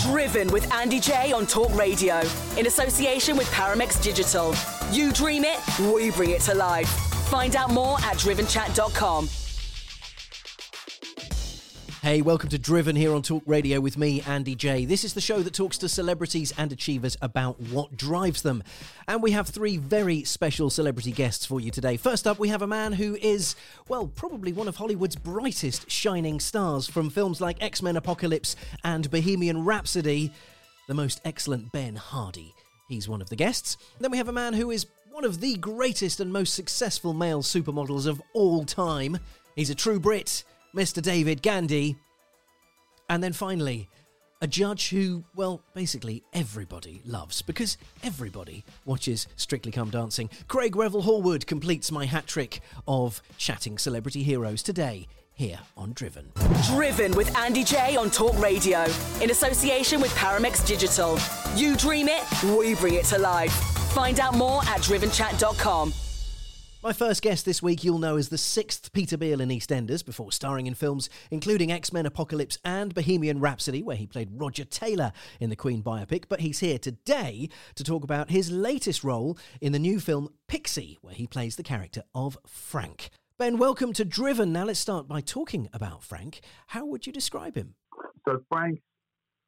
Driven with Andy Jaye on Talk Radio. In association with Paramex Digital. You dream it, we bring it to life. Find out more at drivenchat.com. Hey, welcome to Driven here on Talk Radio with me, Andy Jaye. This is the show that talks to celebrities and achievers about what drives them. And we have three very special celebrity guests for you today. First up, we have a man who is, well, probably one of Hollywood's brightest shining stars from films like X Men Apocalypse and Bohemian Rhapsody, the most excellent Ben Hardy. He's one of the guests. Then we have a man who is one of the greatest and most successful male supermodels of all time. He's a true Brit. Mr. David Gandy. And then finally, a judge who, well, basically everybody loves because everybody watches Strictly Come Dancing. Craig Revel Horwood completes my hat trick of chatting celebrity heroes today here on Driven. Driven with Andy Jaye on Talk Radio. In association with Paramex Digital. You dream it, we bring it to life. Find out more at drivenchat.com. My first guest this week you'll know is the sixth Peter Beale in EastEnders before starring in films including X Men Apocalypse and Bohemian Rhapsody, where he played Roger Taylor in the Queen biopic. But he's here today to talk about his latest role in the new film Pixie, where he plays the character of Frank. Ben, welcome to Driven. Now let's start by talking about Frank. How would you describe him? So, Frank's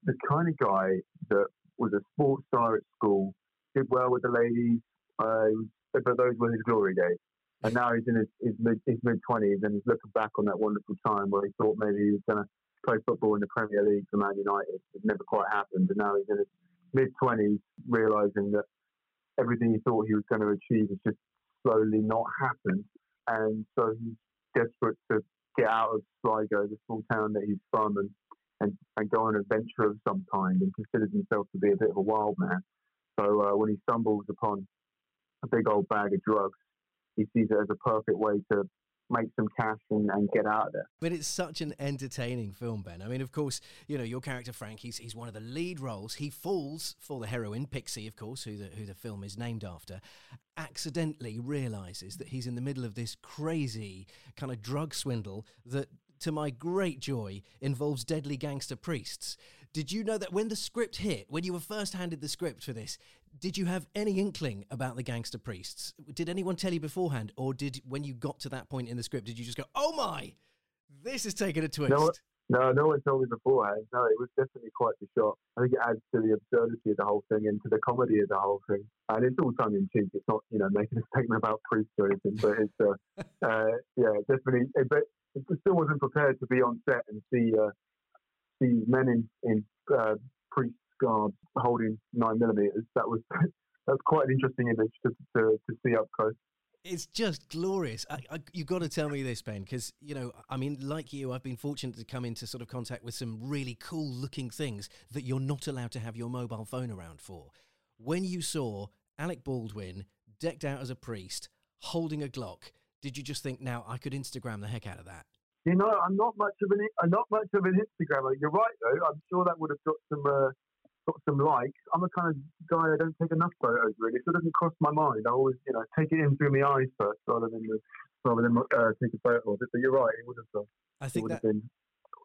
the kind of guy that was a sports star at school, did well with the ladies, uh, but those were his glory days. And now he's in his, his mid his mid twenties, and he's looking back on that wonderful time where he thought maybe he was going to play football in the Premier League for Man United. It never quite happened, and now he's in his mid twenties, realizing that everything he thought he was going to achieve has just slowly not happened, and so he's desperate to get out of Sligo, the small town that he's from, and and, and go on an adventure of some kind, and considers himself to be a bit of a wild man. So uh, when he stumbles upon a big old bag of drugs, he sees it as a perfect way to make some cash and, and, get out of there. But it's such an entertaining film, Ben. I mean, of course, you know, your character Frank, he's, he's one of the lead roles. He falls for the heroine, Pixie, of course, who the, who the film is named after, accidentally realizes that he's in the middle of this crazy kind of drug swindle that to my great joy, involves deadly gangster priests. Did you know that when the script hit, when you were first handed the script for this, did you have any inkling about the gangster priests? Did anyone tell you beforehand, or did when you got to that point in the script, did you just go, "Oh my, this is taking a twist"? No, no, no one told me beforehand. No, it was definitely quite the shock. I think it adds to the absurdity of the whole thing and to the comedy of the whole thing. And it's all tongue in cheek. It's not, you know, making a statement about priests or anything, but it's, uh, uh, yeah, definitely. But it still wasn't prepared to be on set and see uh, see men in in uh, priest guards holding nine millimeters. That was that's quite an interesting image to, to, to see up close. It's just glorious. I, I, you've got to tell me this, Ben, because you know, I mean, like you, I've been fortunate to come into sort of contact with some really cool-looking things that you're not allowed to have your mobile phone around for. When you saw Alec Baldwin decked out as a priest, holding a Glock, did you just think, now I could Instagram the heck out of that? You know, I'm not much of an I'm not much of an Instagrammer. You're right, though. I'm sure that would have got some uh, got some likes. I'm the kind of guy I don't take enough photos really, so it doesn't cross my mind. I always, you know, take it in through my eyes first rather than rather than uh, take a photo of it. But you're right, it would have. Uh, I think would that...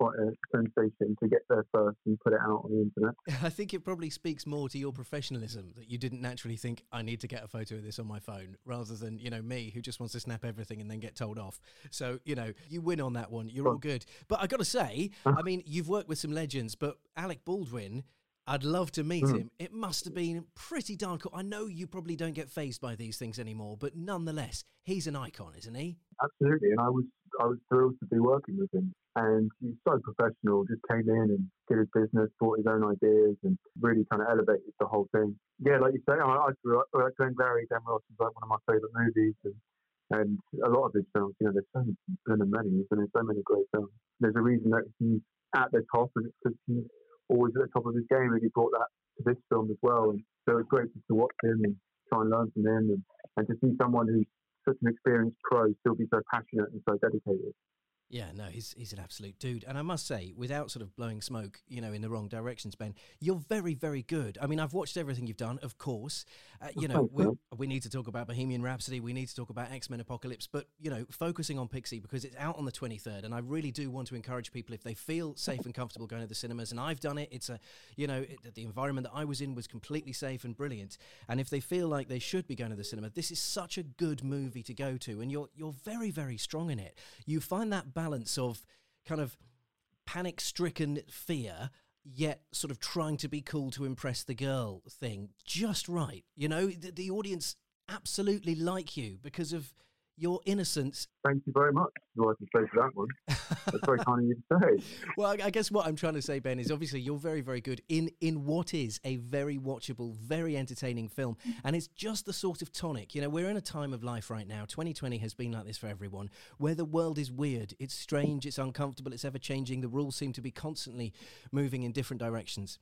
quite a sensation to get there first and put it out on the internet. I think it probably speaks more to your professionalism that you didn't naturally think I need to get a photo of this on my phone, rather than you know me who just wants to snap everything and then get told off. So you know you win on that one. You're all good. But I got to say, I mean, you've worked with some legends, but Alec Baldwin I'd love to meet mm. him. It must have been pretty darn cool. I know you probably don't get phased by these things anymore, but nonetheless, he's an icon, isn't he? Absolutely, and I was I was thrilled to be working with him. And he's so professional. Just came in and did his business, brought his own ideas, and really kind of elevated the whole thing. Yeah, like you say, I, I grew up. Uh, Glengarry Glen Ross is like one of my favourite movies, and and a lot of his films. You know, there's so many, many, there's so many great films. There's a reason that he's at the top, and it's because he's always at the top of his game, and he brought that to this film as well. And so it's great to watch him and try and learn from him, and, and to see someone who's such an experienced pro still be so passionate and so dedicated. Yeah, no, he's he's an absolute dude, and I must say, without sort of blowing smoke, you know, in the wrong directions, Ben, you're very, very good. I mean, I've watched everything you've done, of course. Uh, you know, we, we need to talk about Bohemian Rhapsody, we need to talk about X Men Apocalypse, but you know, focusing on Pixie because it's out on the 23rd, and I really do want to encourage people if they feel safe and comfortable going to the cinemas, and I've done it. It's a, you know, it, the environment that I was in was completely safe and brilliant, and if they feel like they should be going to the cinema, this is such a good movie to go to, and you're you're very, very strong in it. You find that balance of kind of panic stricken fear yet sort of trying to be cool to impress the girl thing just right you know? The, the audience absolutely like you because of your innocence. Thank you very much. Well, I can say for that one. That's very kind of you to say. Well, I guess what I'm trying to say, Ben, is obviously you're very, very good in in what is a very watchable, very entertaining film, and it's just the sort of tonic. You know, we're in a time of life right now. 2020 has been like this for everyone, where the world is weird, it's strange, it's uncomfortable, it's ever changing. The rules seem to be constantly moving in different directions.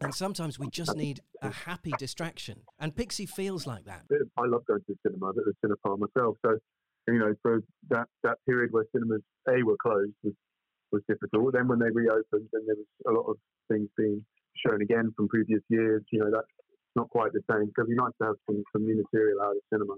And sometimes we just need a happy distraction. And Pixie feels like that. I love going to the cinema. I'm at the cinema myself. So, you know, for that, that period where cinemas, A, were closed was, was difficult. Then when they reopened and there was a lot of things being shown again from previous years, you know, that's not quite the same. So it'd be nice to have some, some new material out of cinema.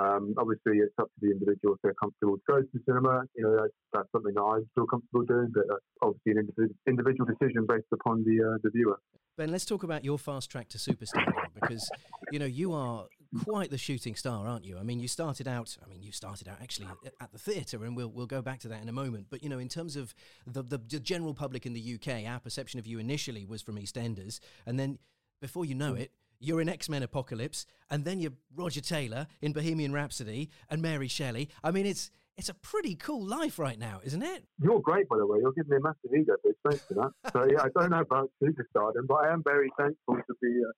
Um, obviously, it's up to the individual if they're comfortable to go to the cinema. You know, that's, that's something that I feel comfortable doing, but that's obviously an individual decision based upon the uh, the viewer. Ben, let's talk about your fast track to superstar because you know you are quite the shooting star, aren't you? I mean, you started out. I mean, you started out actually at the theatre, and we'll we'll go back to that in a moment. But you know, in terms of the the, the general public in the UK, our perception of you initially was from EastEnders, and then before you know it, you're in X Men Apocalypse, and then you're Roger Taylor in Bohemian Rhapsody and Mary Shelley. I mean, it's it's a pretty cool life right now, isn't it? You're great, by the way. You're giving me a massive ego boost. Thanks for that. so yeah, I don't know about superstardom, but I am very thankful to be uh,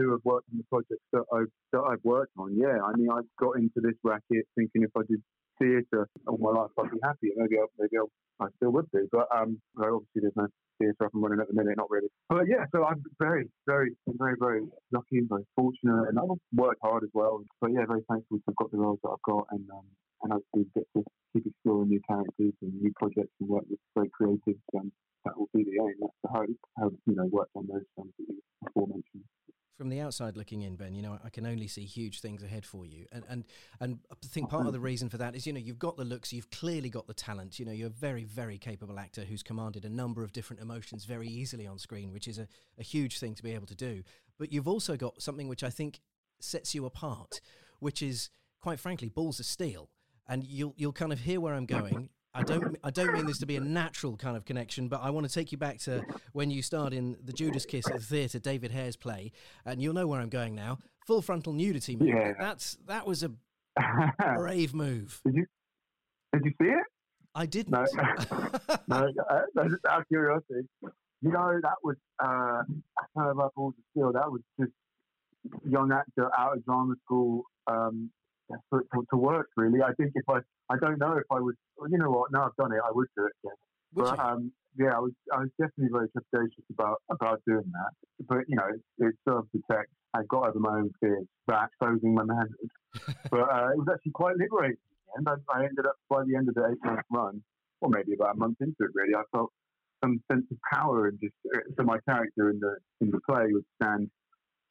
to have worked on the projects that I've that I've worked on. Yeah, I mean, I got into this racket thinking if I did theatre all my life, I'd be happy. Maybe I'll, maybe I'll, I still would be, but um, obviously there's no theatre up and running at the minute, not really. But yeah, so I'm very, very, very, very lucky and very fortunate, and I've worked hard as well. But yeah, very thankful to have got the roles that I've got, and um, and hopefully get to keep exploring new characters and new projects and work with great creatives. Um, that will be the aim. That's the hope. Have you know worked on those films that you from the outside looking in, Ben, you know, I can only see huge things ahead for you. And and and I think oh, part of the mm. reason for that is, you know, you've got the looks, you've clearly got the talent. You know, you're a very, very capable actor who's commanded a number of different emotions very easily on screen, which is a, a huge thing to be able to do. But you've also got something which I think sets you apart, which is quite frankly balls of steel. And you'll you'll kind of hear where I'm going. I don't I don't mean this to be a natural kind of connection, but I want to take you back to when you starred in the Judas Kiss at the theatre, David Hare's play, and you'll know where I'm going now. Full frontal nudity, man. Yeah. That's that was a brave move. Did you did you see it? I didn't. No, no. Uh, out of curiosity, you know that was uh, kind of like balls of steel. That was just young actor out of drama school. Um, to work really. I think if I, I don't know if I would, you know what, now I've done it, I would do it again. But um, yeah, I was, I was definitely very trepidatious about, about doing that. But, you know, it, it served the text. I got over my own fears about exposing my manhood. but uh, it was actually quite liberating. And I, I ended up, by the end of the eight month run, or maybe about a month into it really, I felt some sense of power and just, uh, so my character in the, in the play would stand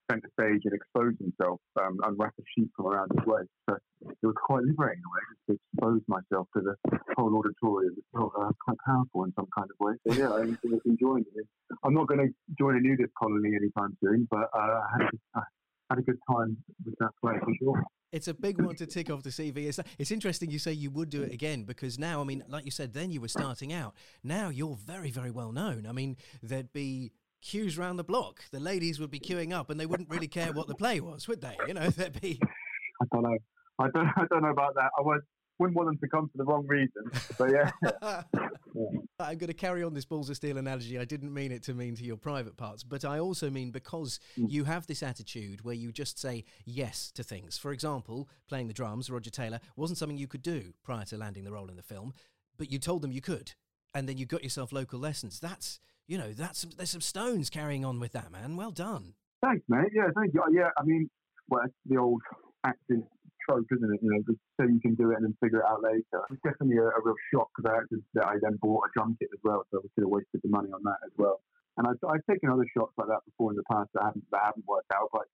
centre stage and expose himself, um, unwrap a sheet from around his waist. So it was quite liberating in a way to expose myself to the whole auditorium. It felt uh, quite powerful in some kind of way. So yeah, I was enjoying it. I'm not going to join a nudist colony anytime soon, but uh, I, had a, I had a good time with that play for sure. It's a big one to tick off the CV. It's, it's interesting you say you would do it again because now, I mean, like you said, then you were starting out. Now you're very, very well known. I mean, there'd be queues around the block. The ladies would be queuing up, and they wouldn't really care what the play was, would they? You know, there'd be. I don't know. I don't. I don't know about that. I would, wouldn't want them to come for the wrong reason. But yeah. yeah. I'm going to carry on this balls of steel analogy. I didn't mean it to mean to your private parts, but I also mean because mm. you have this attitude where you just say yes to things. For example, playing the drums, Roger Taylor, wasn't something you could do prior to landing the role in the film, but you told them you could and then you got yourself local lessons. That's you know that's there's some stones carrying on with that man. Well done. Thanks, mate. Yeah, thank you. Yeah, I mean, well, the old acting trope, isn't it? You know, just so you can do it and then figure it out later. It's definitely a, a real shock because I I then bought a drum kit as well, so I could have wasted the money on that as well. And I've, I've taken other shots like that before in the past that haven't that haven't worked out. But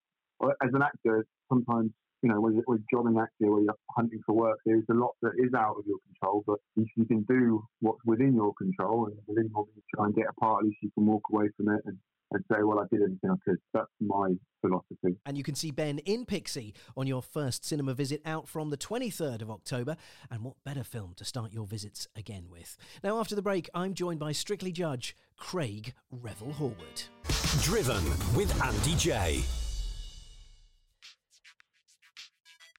uh, as an actor, sometimes you know, when you're, jobbing actor, where you're hunting for work, there's a lot that is out of your control. But if you can do what's within your control and within your try and get a part, at least you can walk away from it and and say, well, I did everything I could. That's my philosophy. And you can see Ben in Pixie on your first cinema visit out from the 23rd of October. And what better film to start your visits again with? Now, after the break, I'm joined by Strictly Judge Craig Revel Horwood. Driven with Andy Jaye.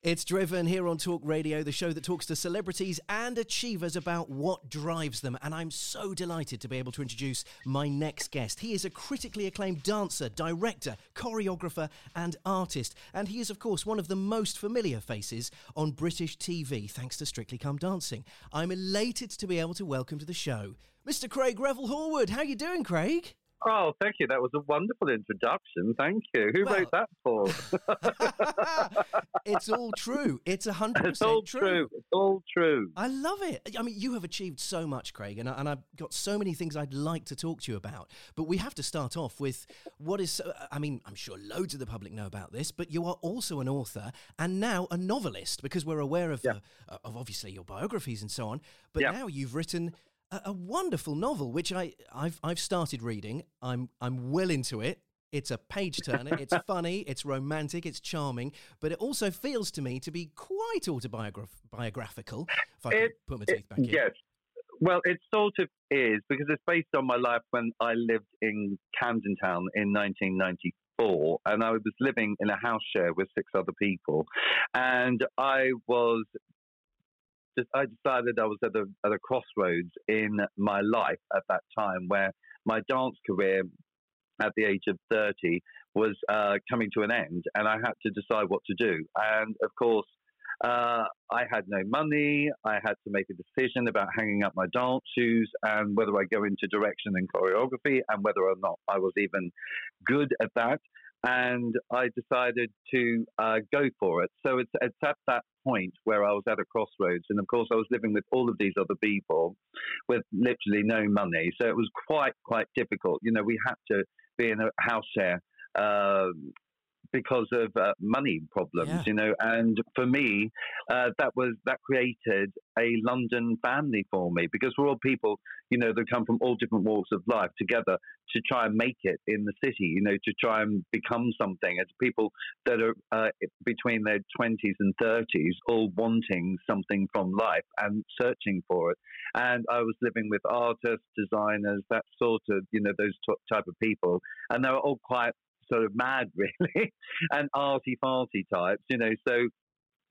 It's Driven here on Talk Radio, the show that talks to celebrities and achievers about what drives them. And I'm so delighted to be able to introduce my next guest. He is a critically acclaimed dancer, director, choreographer, and artist. And he is, of course, one of the most familiar faces on British TV, thanks to Strictly Come Dancing. I'm elated to be able to welcome to the show Mr. Craig Revel Horwood. How are you doing, Craig? Oh, thank you. That was a wonderful introduction. Thank you. Who well, wrote that for? it's all true. It's a hundred percent all true. true. It's all true. I love it. I mean, you have achieved so much, Craig, and, I, and I've got so many things I'd like to talk to you about. But we have to start off with what is. I mean, I'm sure loads of the public know about this, but you are also an author and now a novelist because we're aware of, yeah. uh, of obviously your biographies and so on. But yeah. now you've written a, a wonderful novel, which I I've I've started reading. I'm I'm well into it. It's a page turner. It's funny. It's romantic. It's charming. But it also feels to me to be quite autobiographical. If I can it, put my teeth it, back in. Yes. Well, it sort of is because it's based on my life when I lived in Camden Town in 1994, and I was living in a house share with six other people, and I was just, I decided I was at a, at a crossroads in my life at that time where my dance career at the age of 30 was uh, coming to an end and I had to decide what to do. And of course, uh, I had no money. I had to make a decision about hanging up my dance shoes and whether I go into direction and choreography and whether or not I was even good at that. And I decided to uh, go for it. So it's, it's at that point where I was at a crossroads. And of course, I was living with all of these other people with literally no money. So it was quite, quite difficult. You know, we had to be in a house share. Um, because of uh, money problems, Yeah. you know. And for me, uh, that was that created a London family for me because we're all people, you know, that come from all different walks of life together to try and make it in the city, you know, to try and become something. As people that are uh, between their twenties and thirties, all wanting something from life and searching for it. And I was living with artists, designers, that sort of, you know, those t- type of people, and they were all quite sort of mad, really, and arty farty types, you know. So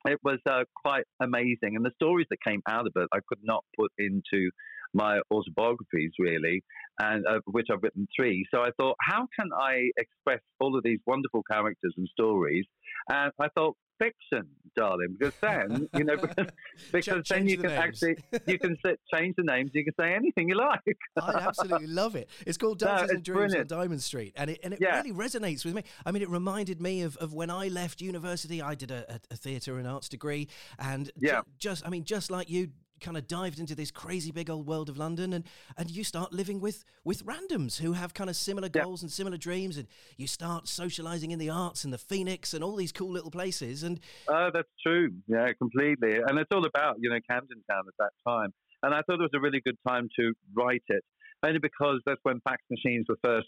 it was uh, quite amazing, and the stories that came out of it, I could not put into my autobiographies really, and of which I've written three. So I thought, how can I express all of these wonderful characters and stories? And I thought, fiction, darling, because then you know because, because then you the can names. actually you can sit, change the names. You can say anything you like. I absolutely love it. It's called No, Dances and it's Dreams brilliant. on Diamond Street, and it and it Yeah. really resonates with me. I mean, it reminded me of, of when I left university. I did a, a, a theatre and arts degree, and ju- Yeah. just I mean, just like you. Kind of dived into this crazy big old world of London, and, and you start living with with randoms who have kind of similar Yeah. goals and similar dreams, and you start socializing in the arts and the Phoenix and all these cool little places. And Oh, that's true. Yeah, completely. And it's all about, you know, Camden Town at that time. And I thought it was a really good time to write it, only because that's when fax machines were first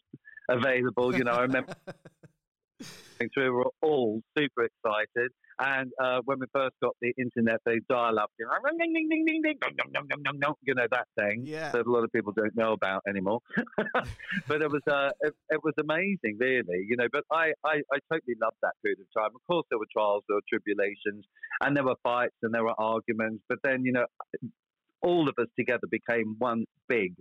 available. You know, I remember through, we were all super excited. And uh, when we first got the internet, they dial up, you know, ding, ding, ding, ding, ding, you know, that thing Yeah. that a lot of people don't know about anymore. but it was, uh, it, it was amazing, really, you know. But I, I, I totally loved that period of time. Of course, there were trials, there were tribulations, and there were fights and there were arguments. But then, you know, all of us together became one big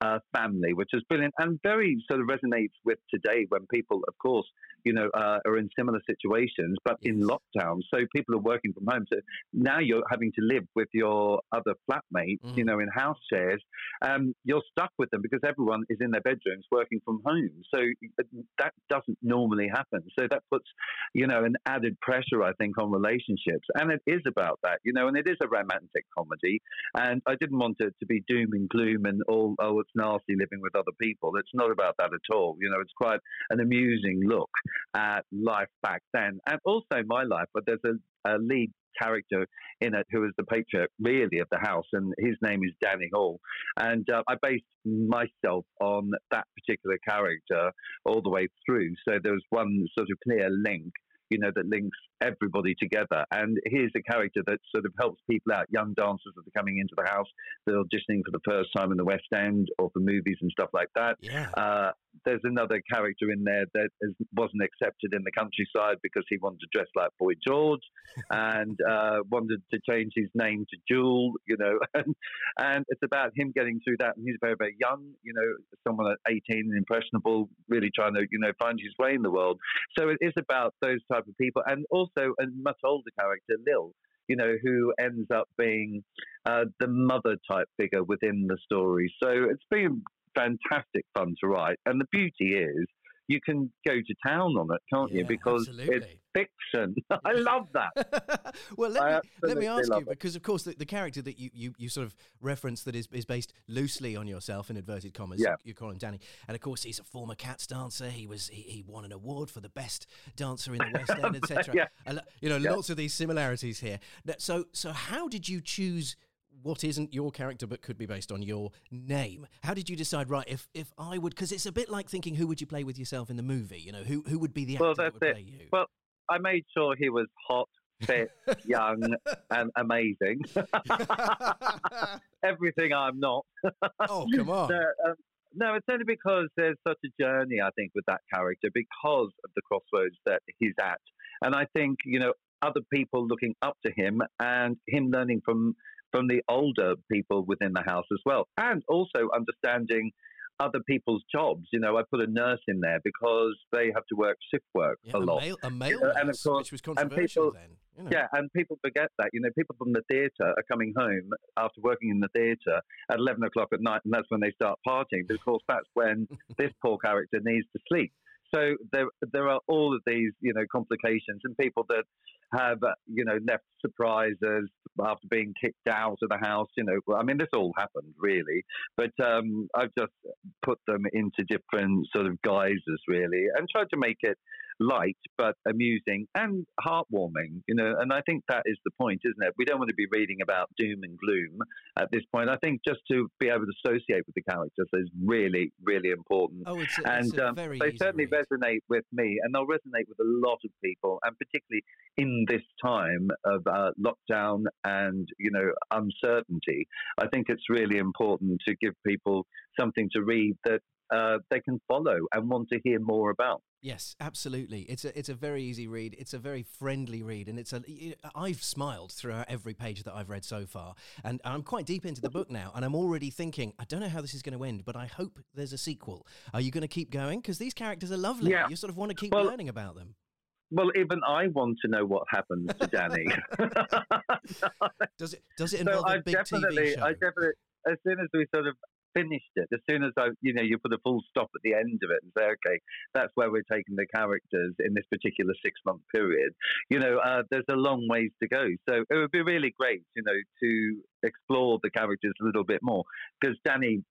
uh, family, which is brilliant and very sort of resonates with today when people, of course, you know, uh, are in similar situations, but yes. in lockdown. So people are working from home. So now you're having to live with your other flatmates, mm. you know, in house shares. Um, you're stuck with them because everyone is in their bedrooms working from home. So uh, that doesn't normally happen. So that puts, you know, an added pressure, I think, on relationships. And it is about that, you know, and it is a romantic comedy. And I didn't want it to be doom and gloom and all, oh, it's nasty living with other people. It's not about that at all. You know, it's quite an amusing look at life back then, and also my life. But there's a, a lead character in it who is the patriarch really of the house, and his name is Danny Hall. And uh, I based myself on that particular character all the way through. So there was one sort of clear link you know, that links everybody together. And here's a character that sort of helps people out, young dancers that are coming into the house, they're auditioning for the first time in the West End or for movies and stuff like that. Yeah. Uh, there's another character in there that is, wasn't accepted in the countryside because he wanted to dress like Boy George and uh, wanted to change his name to Jewel, you know, and, and it's about him getting through that. And he's very, very young, you know, someone at 18, impressionable, really trying to, you know, find his way in the world. So it is about those type of people, and also a much older character, Lil, you know, who ends up being uh, the mother type figure within the story. So it's been fantastic fun to write, and the beauty is you can go to town on it, can't yeah, you? Because absolutely. it's fiction. I love that. well, let me, let me ask you, because of course the, the character that you, you, you sort of reference that is, is based loosely on yourself in inverted commas. Yeah. You call him Danny, and of course he's a former Cats dancer. He was he, he won an award for the best dancer in the West End, etc. yeah. You know, yeah. lots of these similarities here. So so how did you choose? What isn't your character but could be based on your name. How did you decide? Right, if if I would, because it's a bit like thinking who would you play with yourself in the movie? You know, who who would be the actor well, that would it. play you? Well, I made sure he was hot, fit, young, and amazing. Everything I'm not. oh come on. um, no, it's only because there's such a journey, I think, with that character because of the crossroads that he's at. And I think, you know, other people looking up to him and him learning from from the older people within the house as well, and also understanding other people's jobs. You know, I put a nurse in there because they have to work shift work yeah, a, a lot. Male, a male uh, and of course, which was controversial people, then. You know. Yeah, and people forget that. You know, people from the theatre are coming home after working in the theatre at 11 o'clock at night, and that's when they start partying. But of course, that's when this poor character needs to sleep. So there, there are all of these, you know, complications, and people that have, you know, left surprises after being kicked out of the house. You know, I mean, this all happened really, but um, I've just put them into different sort of guises really, and tried to make it light but amusing and heartwarming, you know. And I think that is the point, isn't it? We don't want to be reading about doom and gloom at this point. I think just to be able to associate with the characters is really, really important. Oh, it's, a, and it's um, they certainly read. resonate with me, and they'll resonate with a lot of people, and particularly in this time of uh, lockdown and you know uncertainty. I think it's really important to give people something to read that uh, they can follow and want to hear more about. Yes, absolutely. It's a it's a very easy read. It's a very friendly read, and it's a. I've smiled throughout every page that I've read so far, and I'm quite deep into the book now, and I'm already thinking, I don't know how this is going to end, but I hope there's a sequel. Are you going to keep going? Because these characters are lovely. Yeah. You sort of want to keep well, learning about them. Well, even I want to know what happens to Danny. does it does it involve so a big TV show? I definitely, as soon as we sort of finished it, as soon as I, you know, you put a full stop at the end of it and say, okay, that's where we're taking the characters in this particular six month period. You know, uh, there's a long ways to go. So it would be really great, you know, to explore the characters a little bit more because Danny,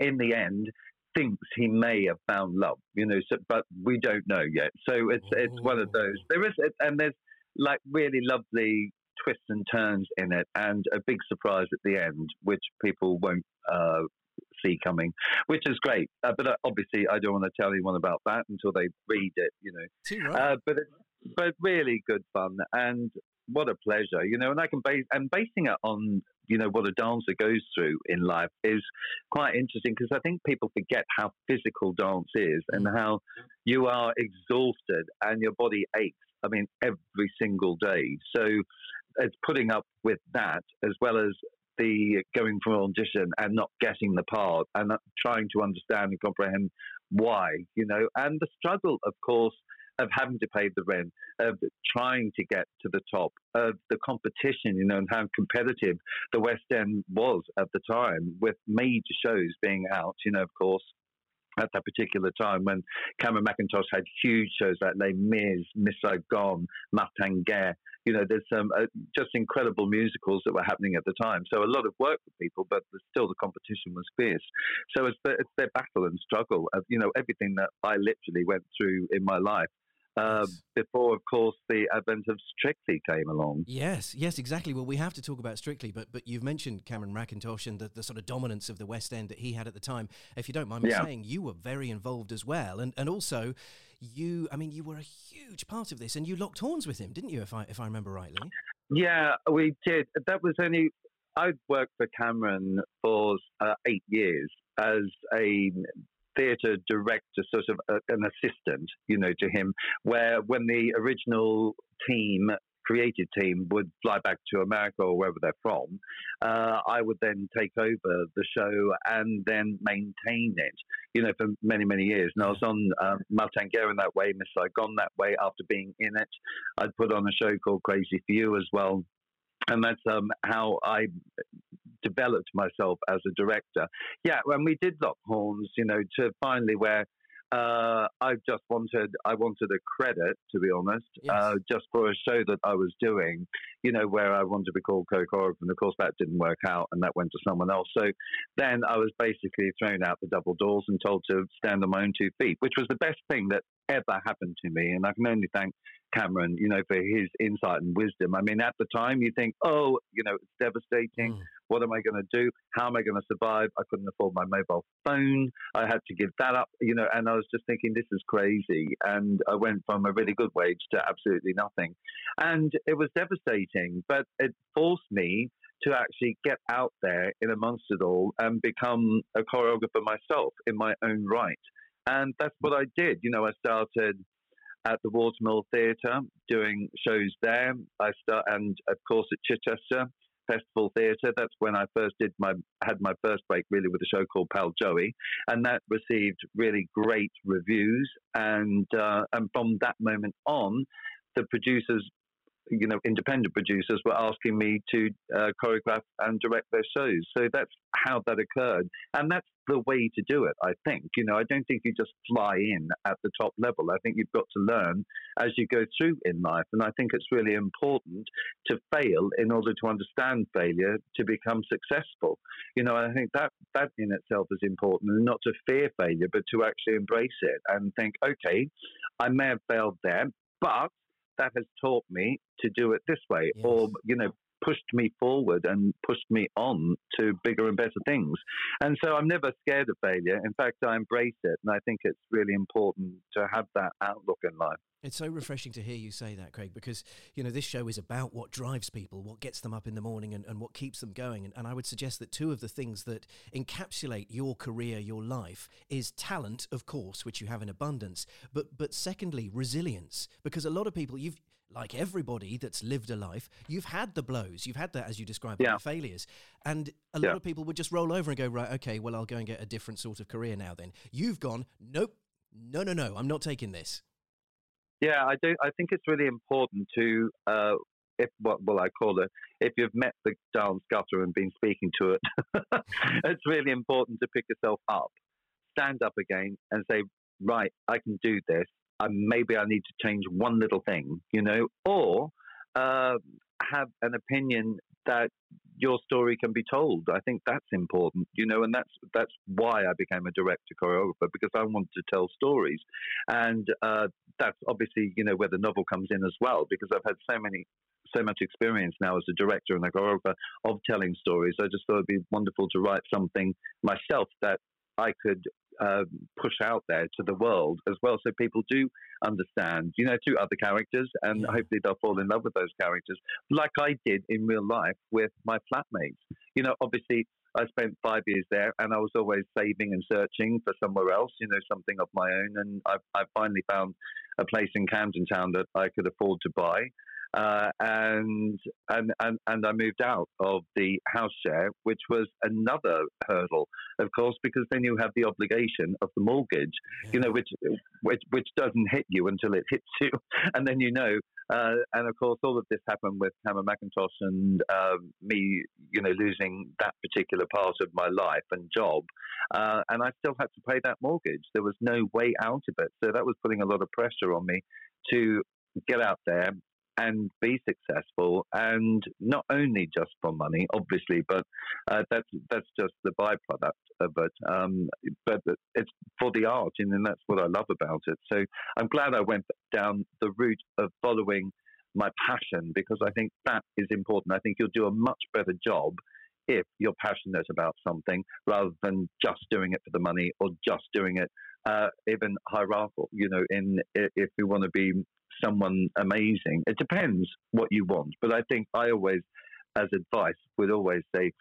in the end, thinks he may have found love, you know, so, but we don't know yet. So it's it's one of those. There is, and there's like really lovely twists and turns in it, and a big surprise at the end, which people won't uh, see coming, which is great. Uh, but uh, obviously, I don't want to tell anyone about that until they read it, you know. Right. Uh, but it's, but really good fun, and what a pleasure, you know. And I can base and basing it on you know what a dancer goes through in life is quite interesting because I think people forget how physical dance is and Mm. how you are exhausted and your body aches. I mean, every single day. So it's putting up with that as well as the going for an audition and not getting the part and trying to understand and comprehend why, you know, and the struggle, of course, of having to pay the rent, of trying to get to the top, of the competition, you know, and how competitive the West End was at the time with major shows being out, you know, of course at that particular time when Cameron Mackintosh had huge shows like Les Mis, Miss Saigon, Martin Guerre. You know, there's some uh, just incredible musicals that were happening at the time. So a lot of work for people, but still the competition was fierce. So it's, the, it's their battle and struggle of, you know, everything that I literally went through in my life uh, before, of course, the advent of Strictly came along. Yes, yes, exactly. Well, we have to talk about Strictly, but but you've mentioned Cameron Mackintosh and the, the sort of dominance of the West End that he had at the time. If you don't mind me yeah. saying, you were very involved as well, and and also you, I mean, you were a huge part of this, and you locked horns with him, didn't you? If I if I remember rightly. Yeah, we did. That was only I'd worked for Cameron for uh, eight years as a theatre director, sort of a, an assistant, you know, to him, where when the original team creative team would fly back to America or wherever they're from, uh, I would then take over the show and then maintain it, you know, for many, many years. And I was on um, Martin Guerre in that way, Miss Saigon that way after being in it. I'd put on a show called Crazy for You as well and that's um, how I developed myself as a director. Yeah, when we did lock horns, you know, to finally where uh, I just wanted I wanted a credit, to be honest, yes. uh, just for a show that I was doing, you know, where I wanted to be called co-choreographer, and of course that didn't work out, and that went to someone else. So then I was basically thrown out the double doors and told to stand on my own two feet, which was the best thing that ever happened to me, and I can only thank Cameron, you know, for his insight and wisdom. I mean, at the time, you think, oh, you know, it's devastating. Mm. What am I going to do? How am I going to survive? I couldn't afford my mobile phone. I had to give that up, you know, and I was just thinking, this is crazy. And I went from a really good wage to absolutely nothing. And it was devastating, but it forced me to actually get out there in amongst it all and become a choreographer myself in my own right. And that's what I did. You know, I started at the Watermill Theatre doing shows there. I start and of course at Chichester Festival Theatre. That's when I first did my had my first break really with a show called Pal Joey, and that received really great reviews. And uh, and from that moment on, the producers you know, independent producers were asking me to uh, choreograph and direct their shows. So that's how that occurred. And that's the way to do it, I think. You know, I don't think you just fly in at the top level. I think you've got to learn as you go through in life. And I think it's really important to fail in order to understand failure to become successful. You know, I think that, that in itself is important and not to fear failure, but to actually embrace it and think, okay, I may have failed there, but that has taught me to do it this way, yes. or you know, pushed me forward and pushed me on to bigger and better things. And so I'm never scared of failure. In fact, I embrace it, and I think it's really important to have that outlook in life. It's so refreshing to hear you say that, Craig, because you know this show is about what drives people, what gets them up in the morning, and, and what keeps them going. And, and I would suggest that two of the things that encapsulate your career, your life, is talent, of course, which you have in abundance, but but secondly, resilience, because a lot of people you've like everybody that's lived a life, you've had the blows, you've had that as you described, yeah. the failures, and a lot yeah. of people would just roll over and go, right, okay, well, I'll go and get a different sort of career now. Then you've gone, nope, no, no, no, I'm not taking this. Yeah, I do. I think it's really important to, uh, if what will I call it, if you've met the dance gutter and been speaking to it, it's really important to pick yourself up, stand up again, and say, right, I can do this. Uh, maybe I need to change one little thing, you know, or uh, have an opinion that your story can be told. I think that's important, you know, and that's that's why I became a director choreographer because I wanted to tell stories, and uh, that's obviously you know where the novel comes in as well because I've had so many. So much experience now as a director and a choreographer of telling stories. I just thought it'd be wonderful to write something myself that I could uh, push out there to the world as well, so people do understand, you know, two other characters, and yeah. hopefully they'll fall in love with those characters, like I did in real life with my flatmates. You know, obviously. I spent five years there, and I was always saving and searching for somewhere else, you know, something of my own. And I, I finally found a place in Camden Town that I could afford to buy. Uh, and, and and and I moved out of the house share, which was another hurdle, of course, because then you have the obligation of the mortgage, you know, which which which doesn't hit you until it hits you, and then you know. Uh, and of course, all of this happened with Cameron Mackintosh and uh, me, you know, losing that particular part of my life and job, uh, and I still had to pay that mortgage. There was no way out of it, so that was putting a lot of pressure on me to get out there and be successful, and not only just for money, obviously, but uh, that's that's just the byproduct of it. Um, but it's for the art, and that's what I love about it. So I'm glad I went down the route of following my passion because I think that is important. I think you'll do a much better job if you're passionate about something rather than just doing it for the money or just doing it uh, even hierarchical. You know, in if we want to be someone amazing. It depends what you want, but I think I always, as advice, would always say,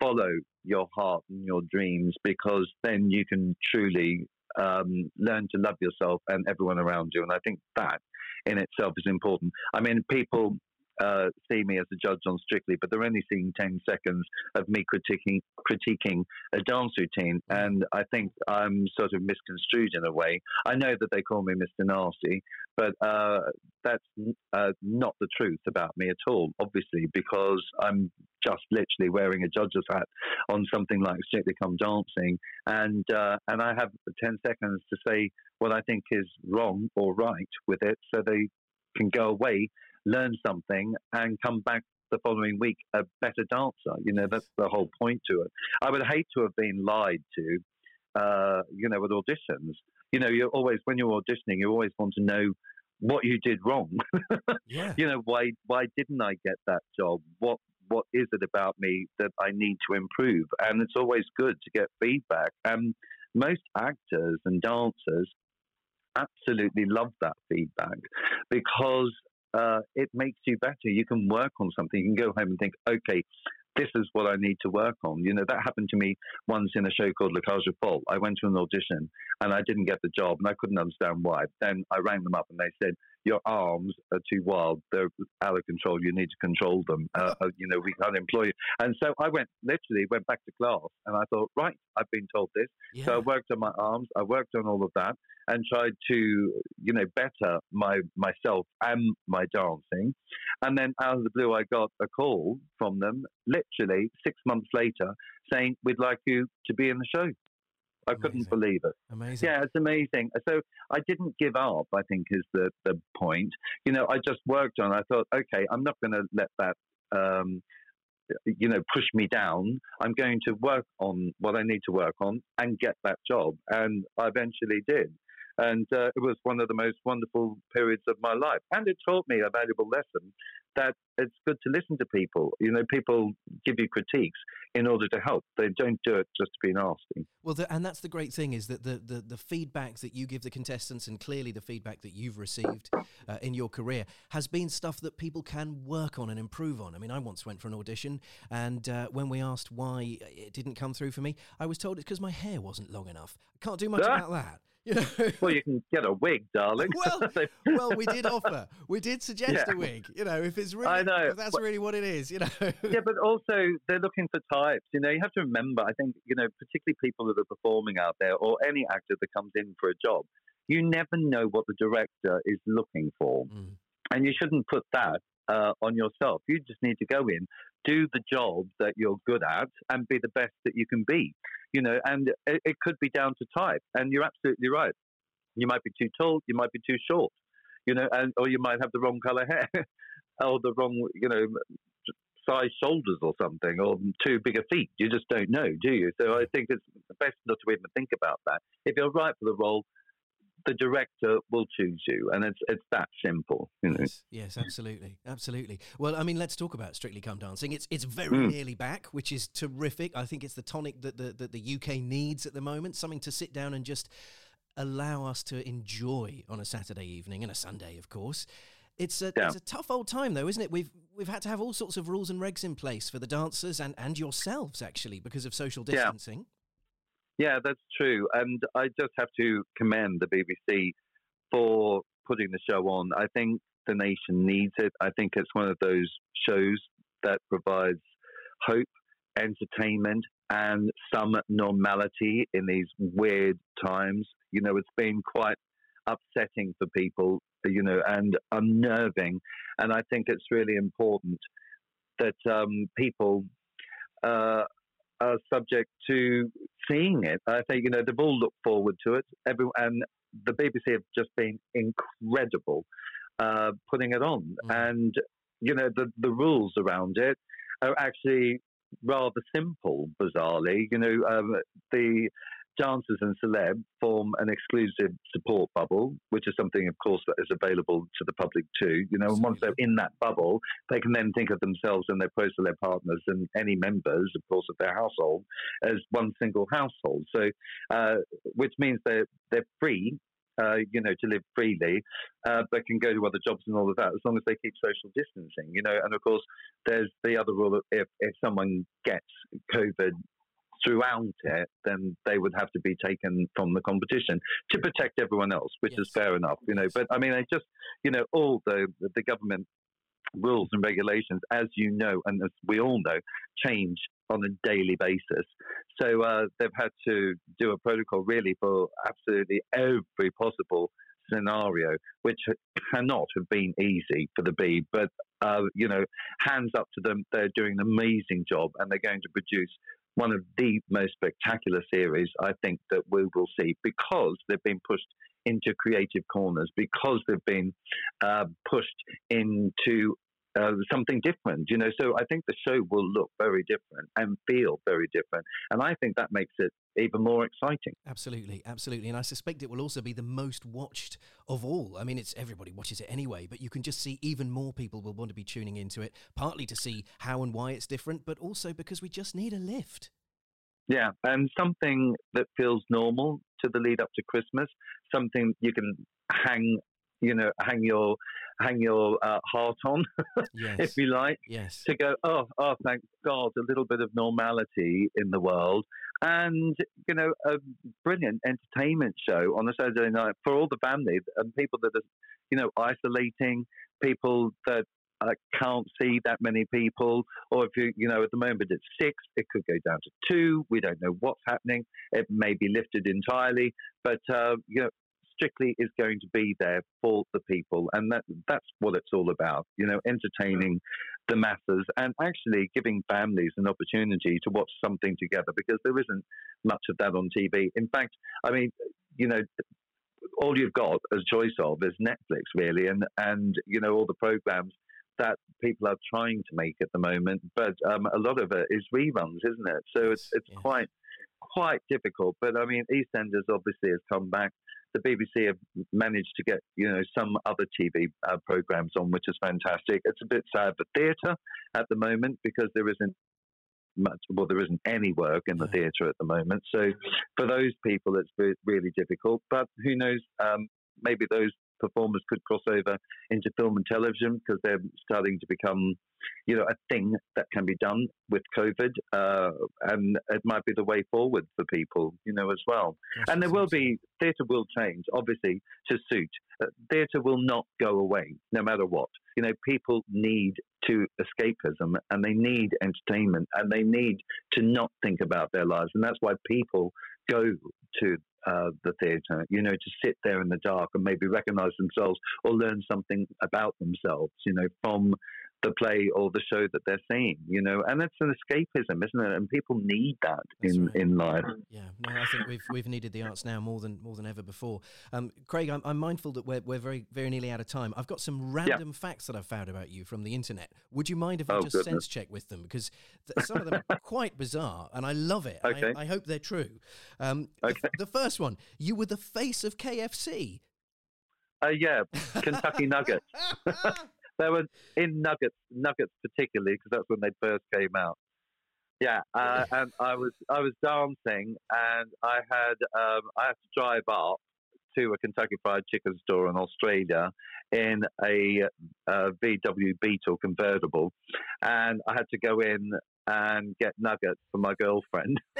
follow your heart and your dreams because then you can truly um, learn to love yourself and everyone around you. And I think that in itself is important. I mean, people uh, see me as a judge on Strictly, but they're only seeing 10 seconds of me critiquing, critiquing a dance routine. And I think I'm sort of misconstrued in a way. I know that they call me Mr. Nasty, but uh, that's uh, not the truth about me at all, obviously, because I'm just literally wearing a judge's hat on something like Strictly Come Dancing. And, uh, and I have 10 seconds to say what I think is wrong or right with it so they can go away learn something, and come back the following week a better dancer. You know, that's the whole point to it. I would hate to have been lied to, uh, you know, with auditions. You know, you're always, when you're auditioning, you always want to know what you did wrong. yeah. You know, why why didn't I get that job? What what is it about me that I need to improve? And it's always good to get feedback. And most actors and dancers absolutely love that feedback because uh, it makes you better. You can work on something. You can go home and think, okay, this is what I need to work on. You know, that happened to me once in a show called La Cage Folles. I went to an audition and I didn't get the job and I couldn't understand why. Then I rang them up and they said, your arms are too wild. They're out of control. You need to control them. Uh, uh, you know, we can't employ you. And so I went, literally went back to class and I thought, right, I've been told this. Yeah. So I worked on my arms. I worked on all of that and tried to, you know, better my myself and my dancing. And then out of the blue, I got a call from them, literally six months later, saying, we'd like you to be in the show. I amazing. couldn't believe it. Amazing. Yeah, it's amazing. So I didn't give up, I think is the, the point. You know, I just worked on I thought, okay, I'm not going to let that, um, you know, push me down. I'm going to work on what I need to work on and get that job. And I eventually did. And uh, it was one of the most wonderful periods of my life. And it taught me a valuable lesson that it's good to listen to people. You know, people give you critiques in order to help. They don't do it just to be nasty. Well, the, and that's the great thing is that the, the, the, feedback that you give the contestants, and clearly the feedback that you've received uh, in your career, has been stuff that people can work on and improve on. I mean, I once went for an audition, and uh, when we asked why it didn't come through for me, I was told it's because my hair wasn't long enough. I can't do much about that. You know? well, you can get a wig, darling. well, well, we did offer, we did suggest yeah. a wig. You know, if it's really, I know. if that's but, really what it is. You know. yeah, but also they're looking for types. You know, you have to remember. I think you know, particularly people that are performing out there, or any actor that comes in for a job, you never know what the director is looking for, mm. and you shouldn't put that uh, on yourself. You just need to go in, do the job that you're good at, and be the best that you can be you know, and it, it could be down to type. And you're absolutely right. You might be too tall, you might be too short, you know, and or you might have the wrong color hair or the wrong, you know, size shoulders or something, or too big a feet. You just don't know, do you? So I think it's best not to even think about that. If you're right for the role, the director will choose you, and it's it's that simple. You know? Yes, yes, absolutely, absolutely. Well, I mean, let's talk about Strictly Come Dancing. It's it's very mm. nearly back, which is terrific. I think it's the tonic that the that the UK needs at the moment. Something to sit down and just allow us to enjoy on a Saturday evening and a Sunday, of course. It's a yeah. it's a tough old time though, isn't it? We've we've had to have all sorts of rules and regs in place for the dancers and and yourselves actually because of social distancing. Yeah. Yeah, that's true. And I just have to commend the BBC for putting the show on. I think the nation needs it. I think it's one of those shows that provides hope, entertainment, and some normality in these weird times. You know, it's been quite upsetting for people, you know, and unnerving. And I think it's really important that um, people uh, are subject to seeing it. I think, you know, they've all looked forward to it. Every, and the BBC have just been incredible uh, putting it on. Mm. And, you know, the, the rules around it are actually rather simple, bizarrely. You know, um, the dancers and celeb form an exclusive support bubble, which is something, of course, that is available to the public too. You know, and once they're in that bubble, they can then think of themselves and their pro-celeb partners and any members, of course, of their household as one single household. So, uh, which means they're they're free uh, you know, to live freely, uh, but can go to other jobs and all of that as long as they keep social distancing, you know. And of course, there's the other rule that if, if someone gets COVID throughout it, then they would have to be taken from the competition to protect everyone else, which yes. is fair enough, you know. But I mean, I just, you know, all the the government rules and regulations, as you know, and as we all know, change on a daily basis. So uh, they've had to do a protocol really for absolutely every possible scenario, which cannot have been easy for the Beeb. But uh, you know, hands up to them. They're doing an amazing job, and they're going to produce one of the most spectacular series I think that we will see because they've been pushed into creative corners, because they've been uh, pushed into uh, something different, you know. So I think the show will look very different and feel very different, and I think that makes it even more exciting. Absolutely, absolutely, and I suspect it will also be the most watched of all. I mean, it's everybody watches it anyway, but you can just see even more people will want to be tuning into it, partly to see how and why it's different, but also because we just need a lift. Yeah, and something that feels normal to the lead up to Christmas, something you can hang you know, hang your hang your uh, heart on, yes. if you like. Yes. To go, oh, oh, thank God, a little bit of normality in the world, and you know, a brilliant entertainment show on a Saturday night for all the family and people that are, you know, isolating, people that uh, can't see that many people, or if you, you know, at the moment it's six, it could go down to two. We don't know what's happening. It may be lifted entirely, but uh, you know, Strictly is going to be there for the people, and that that's what it's all about. You know, entertaining the masses and actually giving families an opportunity to watch something together because there isn't much of that on TV. In fact, I mean, you know, all you've got as choice of is Netflix, really, and and you know all the programs that people are trying to make at the moment. But um, a lot of it is reruns, isn't it? So it's it's yes. quite quite difficult. But I mean, EastEnders obviously has come back the BBC have managed to get you know some other TV uh, programs on, which is fantastic. It's a bit sad for theatre at the moment because there isn't much. Well, there isn't any work in the theatre at the moment. So for those people, it's really difficult. But who knows? Um, maybe those performers could cross over into film and television because they're starting to become, you know, a thing that can be done with COVID, uh, and it might be the way forward for people, you know, as well. That's and there will be theatre will change, obviously, to suit. Uh, theatre will not go away, no matter what. You know, people need to escapism and they need entertainment and they need to not think about their lives, and that's why people go to uh, the theatre, you know, to sit there in the dark and maybe recognize themselves or learn something about themselves, you know, from the play or the show that they're seeing, you know, and it's an escapism, isn't it? And people need that in, right. in life. Yeah, no, I think we've we've needed the arts now more than more than ever before. Um, Craig, I'm, I'm, mindful that we're we're very very nearly out of time. I've got some random yeah. facts that I've found about you from the internet. Would you mind if I oh, just goodness. sense check with them because th- some of them are quite bizarre, and I love it. Okay. I, I hope they're true. Um, okay. The, the first one, you were the face of KFC. Uh, yeah, Kentucky Nuggets. They were in Nuggets, Nuggets particularly because that's when they first came out. Yeah, uh, and I was I was dancing, and I had um, I had to drive up to a Kentucky Fried Chicken store in Australia in a, a VW Beetle convertible, and I had to go in and get nuggets for my girlfriend.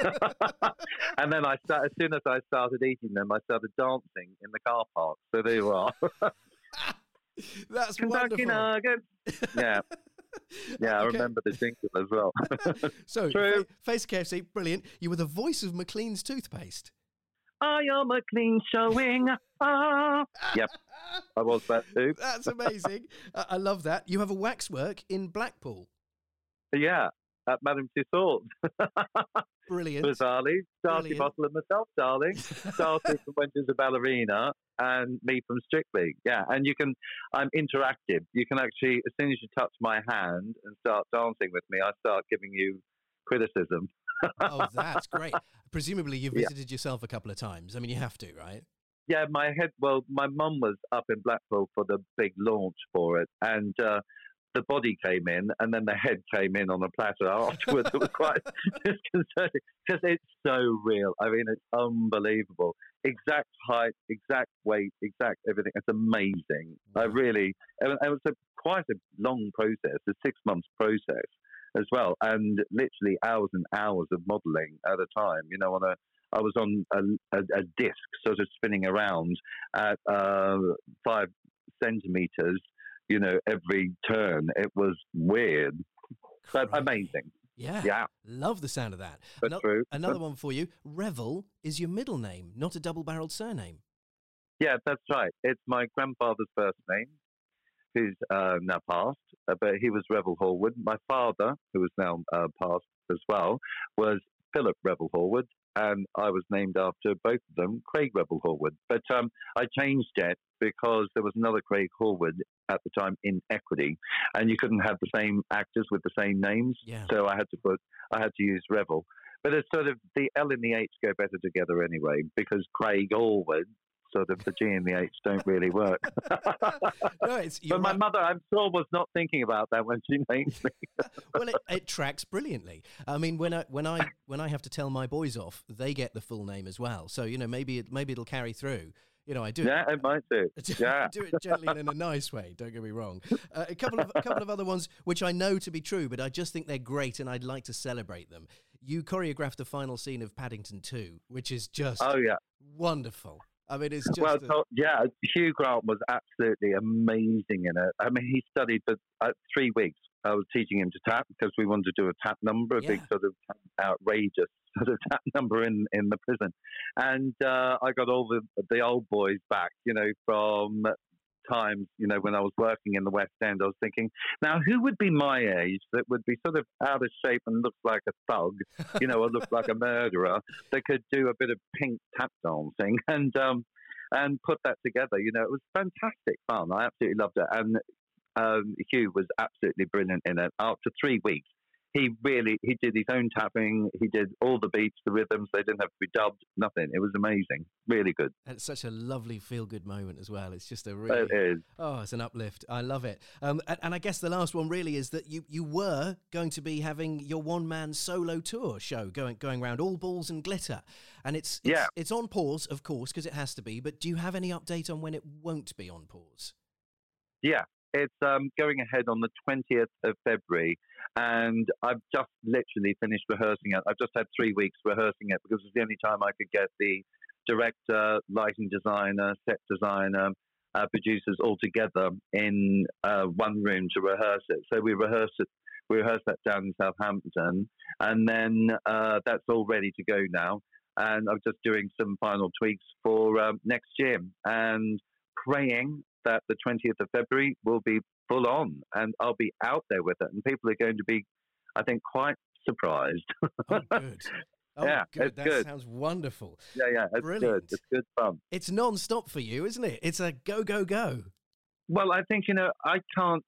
and then I start, as soon as I started eating them, I started dancing in the car park. So there you are. That's Kentucky wonderful. Nuggets. Yeah. Yeah, I Okay. remember the jingle as well. So, True. Face of KFC, brilliant. You were the voice of Macleans toothpaste. I am a clean showing. Ah. Yep, I was that too. That's amazing. I I love that. You have a waxwork in Blackpool. Yeah, at Madame Tussauds. Brilliant. Bizarrely, Brilliant. Bottle and myself, darling. Darcey from When She's a Ballerina and me from Strictly. Yeah, and you can, I'm interactive. You can actually, as soon as you touch my hand and start dancing with me, I start giving you criticism. oh, that's great. Presumably, you've Yeah. visited yourself a couple of times. I mean, you have to, right? Yeah, my head. Well, my mum was up in Blackpool for the big launch for it, and uh, the body came in, and then the head came in on a platter afterwards. it was quite disconcerting because it's so real. I mean, it's unbelievable. Exact height, exact weight, exact everything. It's amazing. I really. It was, it was a, quite a long process, a six months process as well, and literally hours and hours of modelling at a time. You know, on a I was on a, a, a disc sort of spinning around at uh, five centimeters, you know, every turn. It was weird, but amazing. Yeah. Yeah, Love the sound of that. but Ano- true. Another one for you. Revel is your middle name, not a double barreled surname. Yeah, that's right. It's my grandfather's first name, who's uh, now passed, uh, but he was Revel Horwood. My father, who is now uh, passed as well, was Philip Revel Horwood, and I was named after both of them, Craig Revel Horwood. But um, I changed it because there was another Craig Horwood at the time in Equity, and you couldn't have the same actors with the same names, Yeah. so I had to put, I had to use Revel. But it's sort of the L and the H go better together anyway, because Craig Horwood sort of the G and the H don't really work. No, it's but my right. mother, I'm sure, was not thinking about that when she named me. well, it, it tracks brilliantly. I mean, when I when I when I have to tell my boys off, they get the full name as well. So you know, maybe it, maybe it'll carry through. You know, I do. yeah, it might do. Yeah. do it gently and in a nice way. Don't get me wrong. Uh, a couple of a couple of other ones which I know to be true, but I just think they're great, and I'd like to celebrate them. You choreographed the final scene of Paddington Two, which is just Oh yeah. wonderful. I mean, it's just Well, a- yeah, Hugh Grant was absolutely amazing in it. I mean, he studied for uh, three weeks. I was teaching him to tap because we wanted to do a tap number, a big Yeah. sort of outrageous sort of tap number in, in the prison. And uh, I got all the the old boys back, you know, from times, you know, when I was working in the West End. I was thinking, now who would be my age that would be sort of out of shape and look like a thug, you know, or look like a murderer that could do a bit of pink tap dancing and um, and put that together. You know, it was fantastic fun. I absolutely loved it, and um, Hugh was absolutely brilliant in it. After three weeks, he really he did his own tapping. He did all the beats, the rhythms. They didn't have to be dubbed. Nothing. It was amazing. Really good. and it's such a lovely feel good moment as well. It's just a really It is. Oh, it's an uplift. I love it. Um, and, and I guess the last one really is that you, you were going to be having your one man solo tour show going going around all balls and glitter, and it's it's, Yeah. it's on pause, of course, because it has to be. But do you have any update on when it won't be on pause? Yeah, it's um, going ahead on the 20th of February, and I've just literally finished rehearsing it. I've just had three weeks rehearsing it because it's the only time I could get the director, lighting designer, set designer, uh, producers all together in uh, one room to rehearse it. So we rehearsed it. We rehearsed that down in Southampton, and then uh, that's all ready to go now. And I'm just doing some final tweaks for um, next year, and praying that the 20th of February will be full on and I'll be out there with it. And people are going to be, I think, quite surprised. Oh, good. Oh, Yeah, good. that good. sounds wonderful. yeah, yeah, it's Brilliant. good. It's good fun. It's non-stop for you, isn't it? It's a go, go, go. Well, I think, you know, I can't,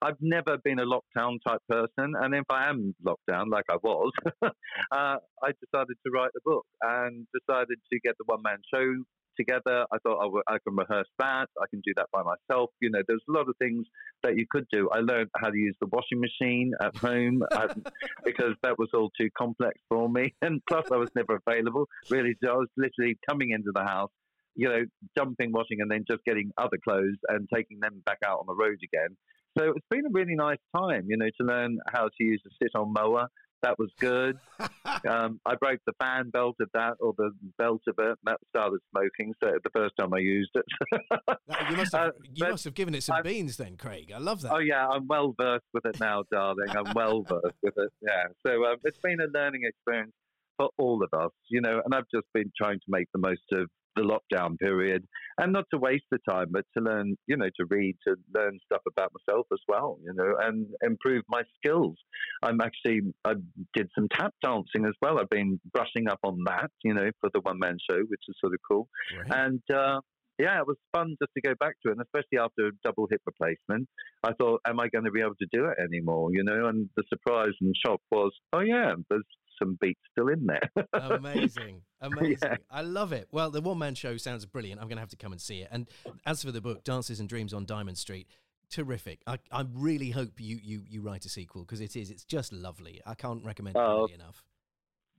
I've never been a lockdown type person. And if I am locked down, like I was, uh, I decided to write a book and decided to get the one man show together. I thought I, w- I can rehearse that. I can do that by myself. You know, there's a lot of things that you could do. I learned how to use the washing machine at home um, because that was all too complex for me. And plus, I was never available, really. So I was literally coming into the house, you know, dumping, washing, and then just getting other clothes and taking them back out on the road again. So it's been a really nice time, you know, to learn how to use a sit-on mower, That was good. um, I broke the fan belt of that, or the belt of it. That started smoking. So the first time I used it. you must have, Uh, you must have given it some I'm- beans then, Craig. I love that. Oh yeah, I'm well versed with it now, darling. I'm well versed with it. Yeah. So um, it's been a learning experience for all of us, you know. And I've just been trying to make the most of the lockdown period, and not to waste the time, but to learn, you know, to read, to learn stuff about myself as well, you know, and improve my skills. I'm actually I did some tap dancing as well. I've been brushing up on that, you know, for the one man show, which is sort of cool. Great. And uh, yeah, it was fun just to go back to it, and especially after a double hip replacement. I thought, am I going to be able to do it anymore? You know, and the surprise and shock was, oh yeah, there's some beats still in there. Amazing. Amazing. Yeah. I love it. Well, the one man show sounds brilliant. I'm going to have to come and see it. And as for the book, Dances and Dreams on Diamond Street, terrific. I, I really hope you, you, you write a sequel because it is. It's just lovely. I can't recommend it Oh. enough.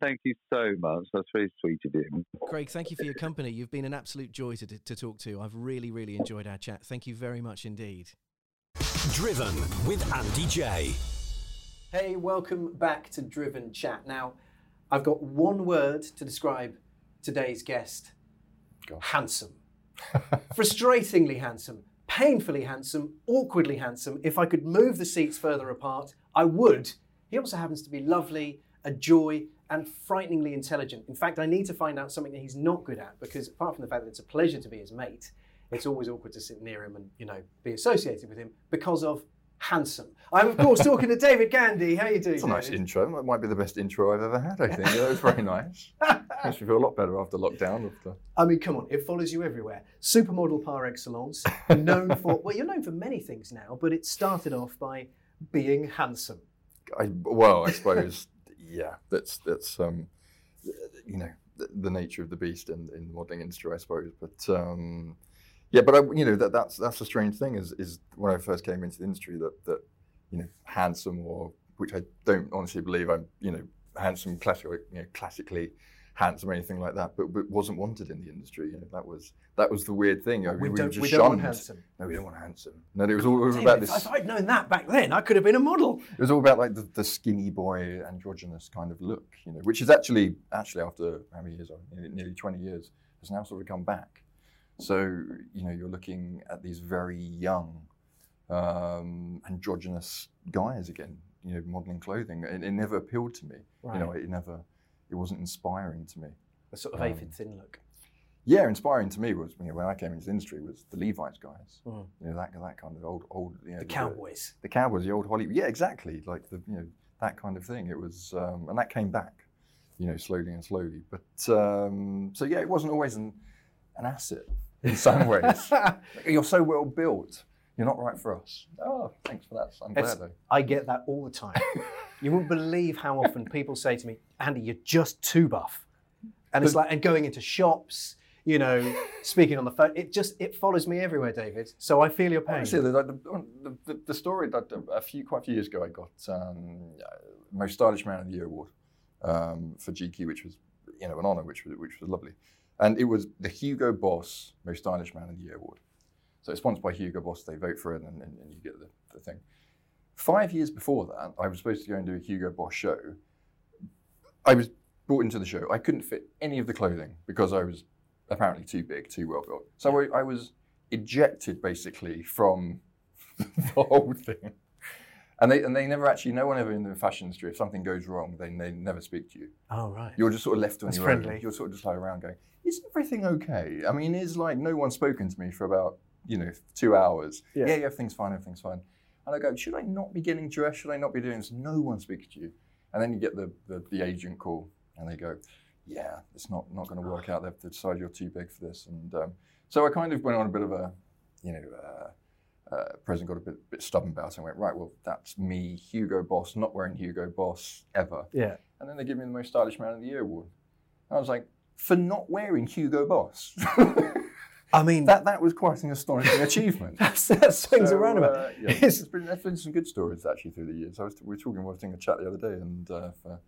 Thank you so much. That's very sweet of you. Craig, thank you for your company. You've been an absolute joy to, to talk to. I've really, really enjoyed our chat. Thank you very much indeed. Driven with Andy Jaye. Hey, welcome back to Driven Chat. Now, I've got one word to describe today's guest handsome. Frustratingly handsome, painfully handsome, awkwardly handsome. If I could move the seats further apart, I would. He also happens to be lovely, a joy, and frighteningly intelligent. In fact, I need to find out something that he's not good at because, apart from the fact that it's a pleasure to be his mate, it's always awkward to sit near him and, you know, be associated with him because of handsome. I'm, of course, talking to David Gandy. How are you doing? It's a nice intro. It might be the best intro I've ever had, I think. It was very nice. Makes me feel a lot better after lockdown. After... I mean, come on, it follows you everywhere. Supermodel par excellence, known for, well, you're known for many things now, but it started off by being handsome. I, well, I suppose, yeah, that's, that's um, you know, the, the nature of the beast in, in the modelling industry, I suppose. But um, yeah, but I, you know, that, that's, that's the strange thing is, is when I first came into the industry that, that, you know, handsome or, which I don't honestly believe I'm, you know, handsome, classically, you know, classically handsome or anything like that, but, but wasn't wanted in the industry. You know, that was that was the weird thing. I mean, We were don't, we don't want handsome. No, we don't want handsome. No, it was all, it was about it, this. If I'd known that back then, I could have been a model. It was all about like the, the skinny boy androgynous kind of look, you know, which is actually actually after how many years? Nearly, nearly 20 years, has now sort of come back. So you know, you're looking at these very young um, androgynous guys again, you know, modeling clothing. It, it never appealed to me. You know, it never, it wasn't inspiring to me. A sort of Um, aphid thin look. Yeah, inspiring to me was you know, when I came into the industry was the Levi's guys. Mm. You know, that that kind of old old. You know, The cowboys. the Cowboys, the old Hollywood. Yeah, exactly. Like the you know that kind of thing. It was, um, and that came back, you know, slowly and slowly. But um, so yeah, it wasn't always an an asset in some ways. You're so well built. You're not right for us. Oh, thanks for that. I'm It's- glad. I get that all the time. you wouldn't believe how often people say to me, Andy, you're just too buff. And it's like, and going into shops, you know, speaking on the phone, it just, it follows me everywhere, David. So I feel your pain. Honestly, the, the, the, the story that a few quite a few years ago, I got um, uh, most stylish man of the year award um, for GQ, which was you know an honour, which was which was lovely, and it was the Hugo Boss most stylish man of the year award. So it's sponsored by Hugo Boss. They vote for it, and, and, and you get the, the thing. Five years before that, I was supposed to go and do a Hugo Boss show. I was brought into the show. I couldn't fit any of the clothing because I was apparently too big, too well built. So I, I was ejected basically from the whole thing. And they, and they never actually, no one ever in the fashion industry, if something goes wrong, they, they never speak to you. oh, right. You're just sort of left on That's your friendly. own. You're sort of just like around going, is everything okay? I mean, is like no one's spoken to me for about, you know, two hours. Yeah. Yeah, yeah, everything's fine, everything's fine. And I go, should I not be getting dressed? Should I not be doing this? No one speaks to you. And then you get the, the, the agent call and they go, yeah, it's not, not going to work out. They've decided you're too big for this. And um, so I kind of went on a bit of a, you know, uh, uh, president got a bit, bit stubborn about it and went, right, well, that's me, Hugo Boss, not wearing Hugo Boss ever. Yeah. And then they give me the most stylish man of the year award. And I was like, for not wearing Hugo Boss. I mean, that that was quite an astonishing achievement. that's, that swings So, around about. uh, yeah, It's- been, there's been some good stories actually through the years. I was, we were talking, we were having a chat the other day, and uh, for,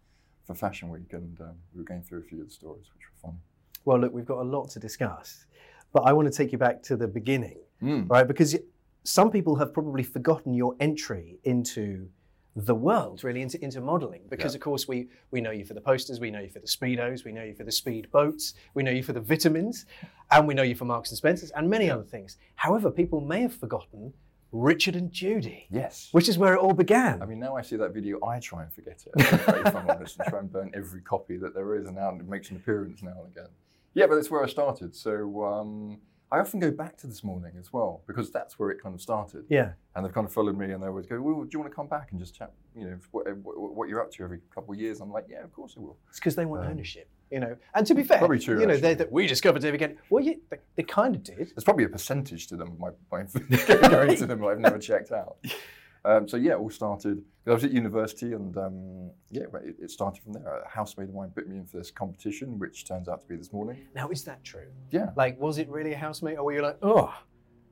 for Fashion Week, and um, we were going through a few of the stories, which were fun. Well, look, we've got a lot to discuss, but I want to take you back to the beginning, Mm. right? Because some people have probably forgotten your entry into the world really into, into modeling because Yeah. of course we we know you for the posters we know you for the speedos we know you for the speed boats we know you for the vitamins and we know you for marks and spencers and many other things however people may have forgotten richard and judy Yes. which is where it all began I mean, now I see that video, I try and forget it. if I'm honest, and try and burn every copy that there is, and now it makes an appearance now and again. Yeah, but that's where I started. So um, I often go back to this morning as well because that's where it kind of started. yeah And they've kind of followed me, and they always go, "Well, do you want to come back and just chat? You know, what, what, what you're up to every couple of years?" I'm like, "Yeah, of course I will." it's because they want um, ownership you know and to be fair Probably true, you know they, that we discovered David again well yeah, they, they kind of did There's probably a percentage to them, my, my going to them I've never checked out. Um, so yeah, it all started. Because I was at university, and um, yeah, it, it started from there. A housemate of mine put me in for this competition, which turns out to be this morning. now is that true Yeah, like was it really a housemate or were you like oh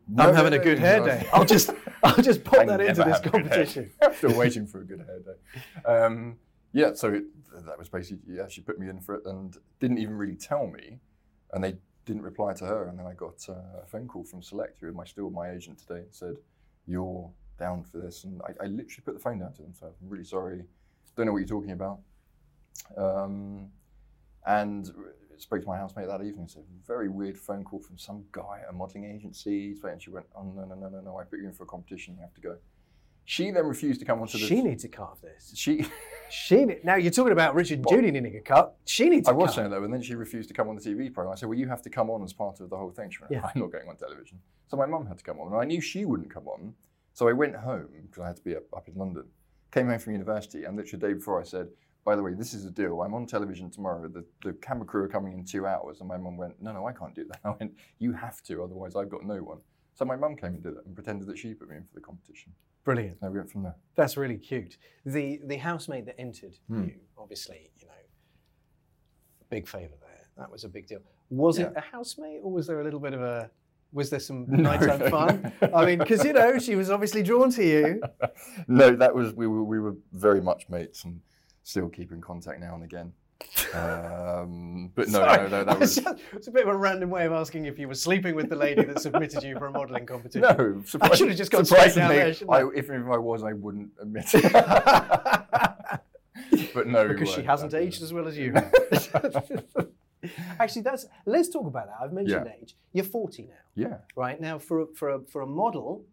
No, I'm having no, a good no, hair day. I'll just, I'll just put that into this have a good hair competition. still waiting for a good hair day. Um, yeah, so it, that was basically yeah. She put me in for it and didn't even really tell me, and they didn't reply to her. And then I got uh, a phone call from Select, who am I still my agent today, and said, "You're down for this." And I, I literally put the phone down to them. So I'm really sorry. Don't know what you're talking about. Um, and spoke to my housemate that evening. It's a very weird phone call from some guy at a modelling agency. And she went, "Oh no, no, no, no, no! I put you in for a competition. You have to go." She then refused to come onto the. She needs to carve this. She. She now you're talking about Richard and Judy needing a cut. She needs. I a was cut. saying that, and then she refused to come on the TV program. I said, "Well, you have to come on as part of the whole thing." She went, Yeah. "I'm not going on television." So my mum had to come on, and I knew she wouldn't come on. So I went home because I had to be up, up in London. Came home from university, and literally the day before, I said, "By the way, this is a deal. I'm on television tomorrow. The, the camera crew are coming in two hours." And my mum went, "No, no, I can't do that." I went, "You have to, otherwise I've got no one." So my mum came and did it and pretended that she put me in for the competition. Brilliant. And we went from there. That's really cute. The the housemate that entered Hmm. you, obviously, you know, big favour there. That was a big deal. Was it a housemate, or was there a little bit of a? Was there some No, nighttime no, fun? no. I mean, because you know, she was obviously drawn to you. no, that was we were we were very much mates and still keep in contact now and again. Um, but no, Sorry, no, no, that was It's a bit of a random way of asking if you were sleeping with the lady that submitted you for a modelling competition. no. I should have just gone straight down there, I? if, if I was, I wouldn't admit it. but no, because she hasn't aged as well as you. Actually, that's let's talk about that. I've mentioned Yeah. age. You're 40 now, Yeah, right? Now, for a, for a, for a model,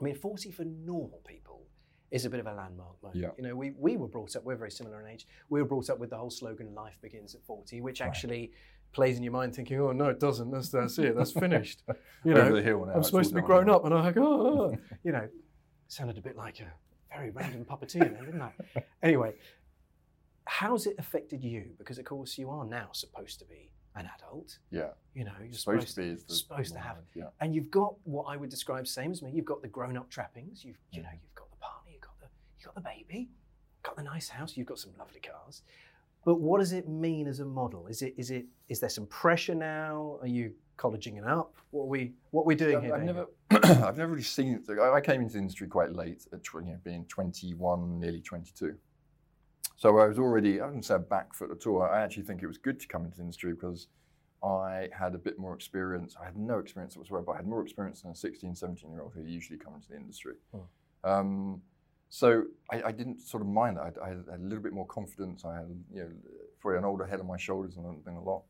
I mean, 40 for normal people is a bit of a landmark moment. Yeah. You know, we, we were brought up, we're very similar in age. We were brought up with the whole slogan "Life begins at 40," which actually plays in your mind, thinking, "Oh no, it doesn't. That's that's it. That's finished." You know, the hill now, I'm supposed to be grown up, and I'm like, oh, oh, oh. you know, sounded a bit like a very random puppeteer, there, didn't I? Anyway, how's it affected you? Because of course you are now supposed to be an adult. yeah. You know, you're Supposed, supposed, to be supposed to have, Yeah, and you've got what I would describe same as me. You've got the grown-up trappings. You've you know you've got the partner. You've got the you got the baby. Got the nice house. You've got some lovely cars. But what does it mean as a model? Is it is it is there some pressure now? Are you colleging it up? What are we what are we doing I've, here? I've David? never, I've never really seen it. I I came into the industry quite late, at you know, being 21, nearly 22. So I was already, I wouldn't say a back foot at all. I actually think it was good to come into the industry because I had a bit more experience. I had no experience whatsoever, but I had more experience than a 16, 17 year old who usually come into the industry. Um, so I, I didn't sort of mind that. I, I had a little bit more confidence. I had, you know, probably an older head on my shoulders than, than a lot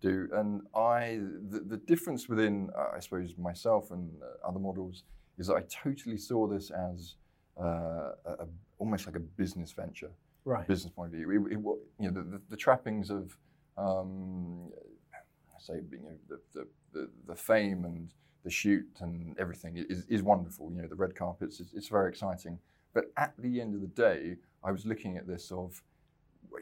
do. And I, the, the difference within, uh, I suppose, myself and uh, other models is that I totally saw this as uh, a, a, almost like a business venture right. business point of view. It, it, you know, the, the, the trappings of, um, say, you know, the, the, the, the fame and the shoot and everything is, is wonderful. You know, the red carpets, it's, it's very exciting. But at the end of the day, I was looking at this of,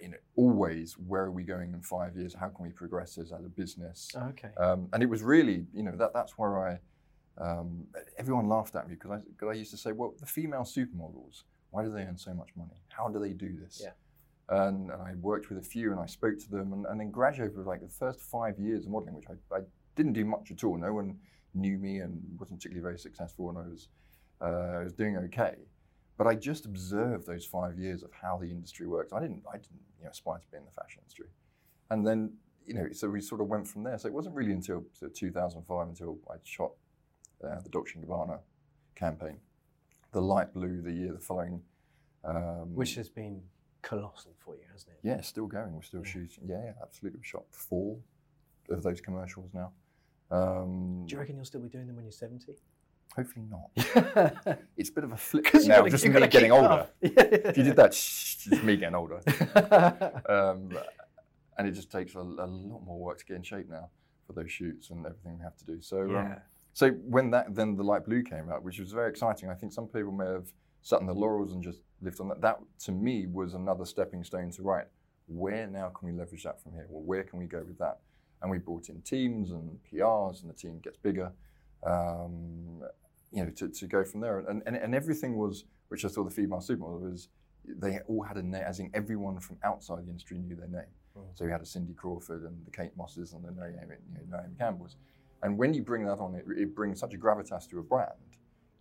you know, always where are we going in five years? How can we progress as, as a business? Okay. Um, and it was really, you know, that, that's where I, um, everyone laughed at me because I, I used to say, well, the female supermodels, why do they earn so much money? How do they do this? Yeah. And, and I worked with a few and I spoke to them. And, and then gradually, over like the first five years of modeling, which I, I didn't do much at all, no one knew me and wasn't particularly very successful, and I was, uh, I was doing okay. But I just observed those five years of how the industry works. I didn't, I didn't, you know, aspire to be in the fashion industry. And then, you know, so we sort of went from there. So it wasn't really until of 2005 until I shot uh, the Dolce & Gabbana campaign. The light blue the year the following Um, Which has been colossal for you, hasn't it? yeah, still going. We're still Yeah. shooting. Yeah, yeah, absolutely. We've shot four of those commercials now. Um, Do you reckon you'll still be doing them when you're 70? hopefully not. It's a bit of a flip now, gotta- just me getting older. Yeah. If you did that, shh, it's me getting older. um, and it just takes a, a lot more work to get in shape now for those shoots and everything we have to do. So, um, Yeah. So when that then the light blue came out, which was very exciting. I think some people may have sat on the laurels and just lived on that. That to me was another stepping stone to right. Where now can we leverage that from here? Well, where can we go with that? And we brought in teams and PRs, and the team gets bigger. Um, you know, to, to go from there, and, and and everything was, which I saw the female supermodel was, they all had a name, as in everyone from outside the industry knew their name. Mm. So we had a Cindy Crawford and the Kate Mosses and the Naomi, you know, Naomi Campbells. And when you bring that on, it, it brings such a gravitas to a brand.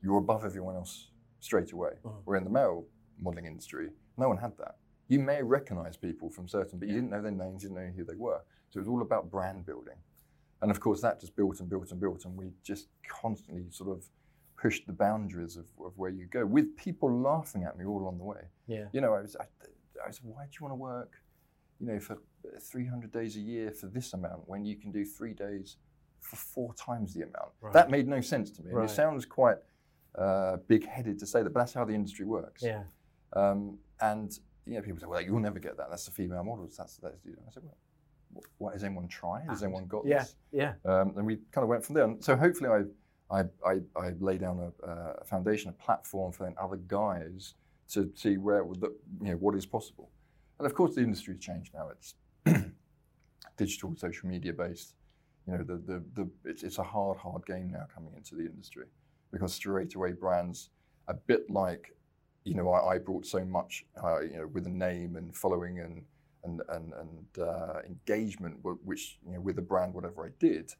You're above everyone else straight away. Mm. Where in the male modeling industry, no one had that. You may recognize people from certain, but you didn't know their names, you didn't know who they were. So it was all about brand building. And of course, that just built and built and built, and we just constantly sort of pushed the boundaries of, of where you go with people laughing at me all along the way. Yeah. You know, I was, I, I was, why do you want to work, you know, for 300 days a year for this amount when you can do three days for four times the amount? Right. That made no sense to me. And Right. it sounds quite uh, big-headed to say that, but that's how the industry works. Yeah. Um, and you know, people say, "Well, you'll never get that. That's the female models. That's that's." You know. I said, "Well, wh- what has anyone tried? Has anyone got Yeah. this?" Yeah. Um, and we kind of went from there. And so hopefully, I I, I, I lay down a, a foundation, a platform for then other guys to see where the, you know what is possible. And of course, the industry has changed now. It's digital, social media based. You know, the, the, the it's, it's a hard, hard game now coming into the industry because straight away brands, a bit like, you know, I, I brought so much, uh, you know, with a name and following and and and, and uh, engagement, which you know, with a brand, whatever I did,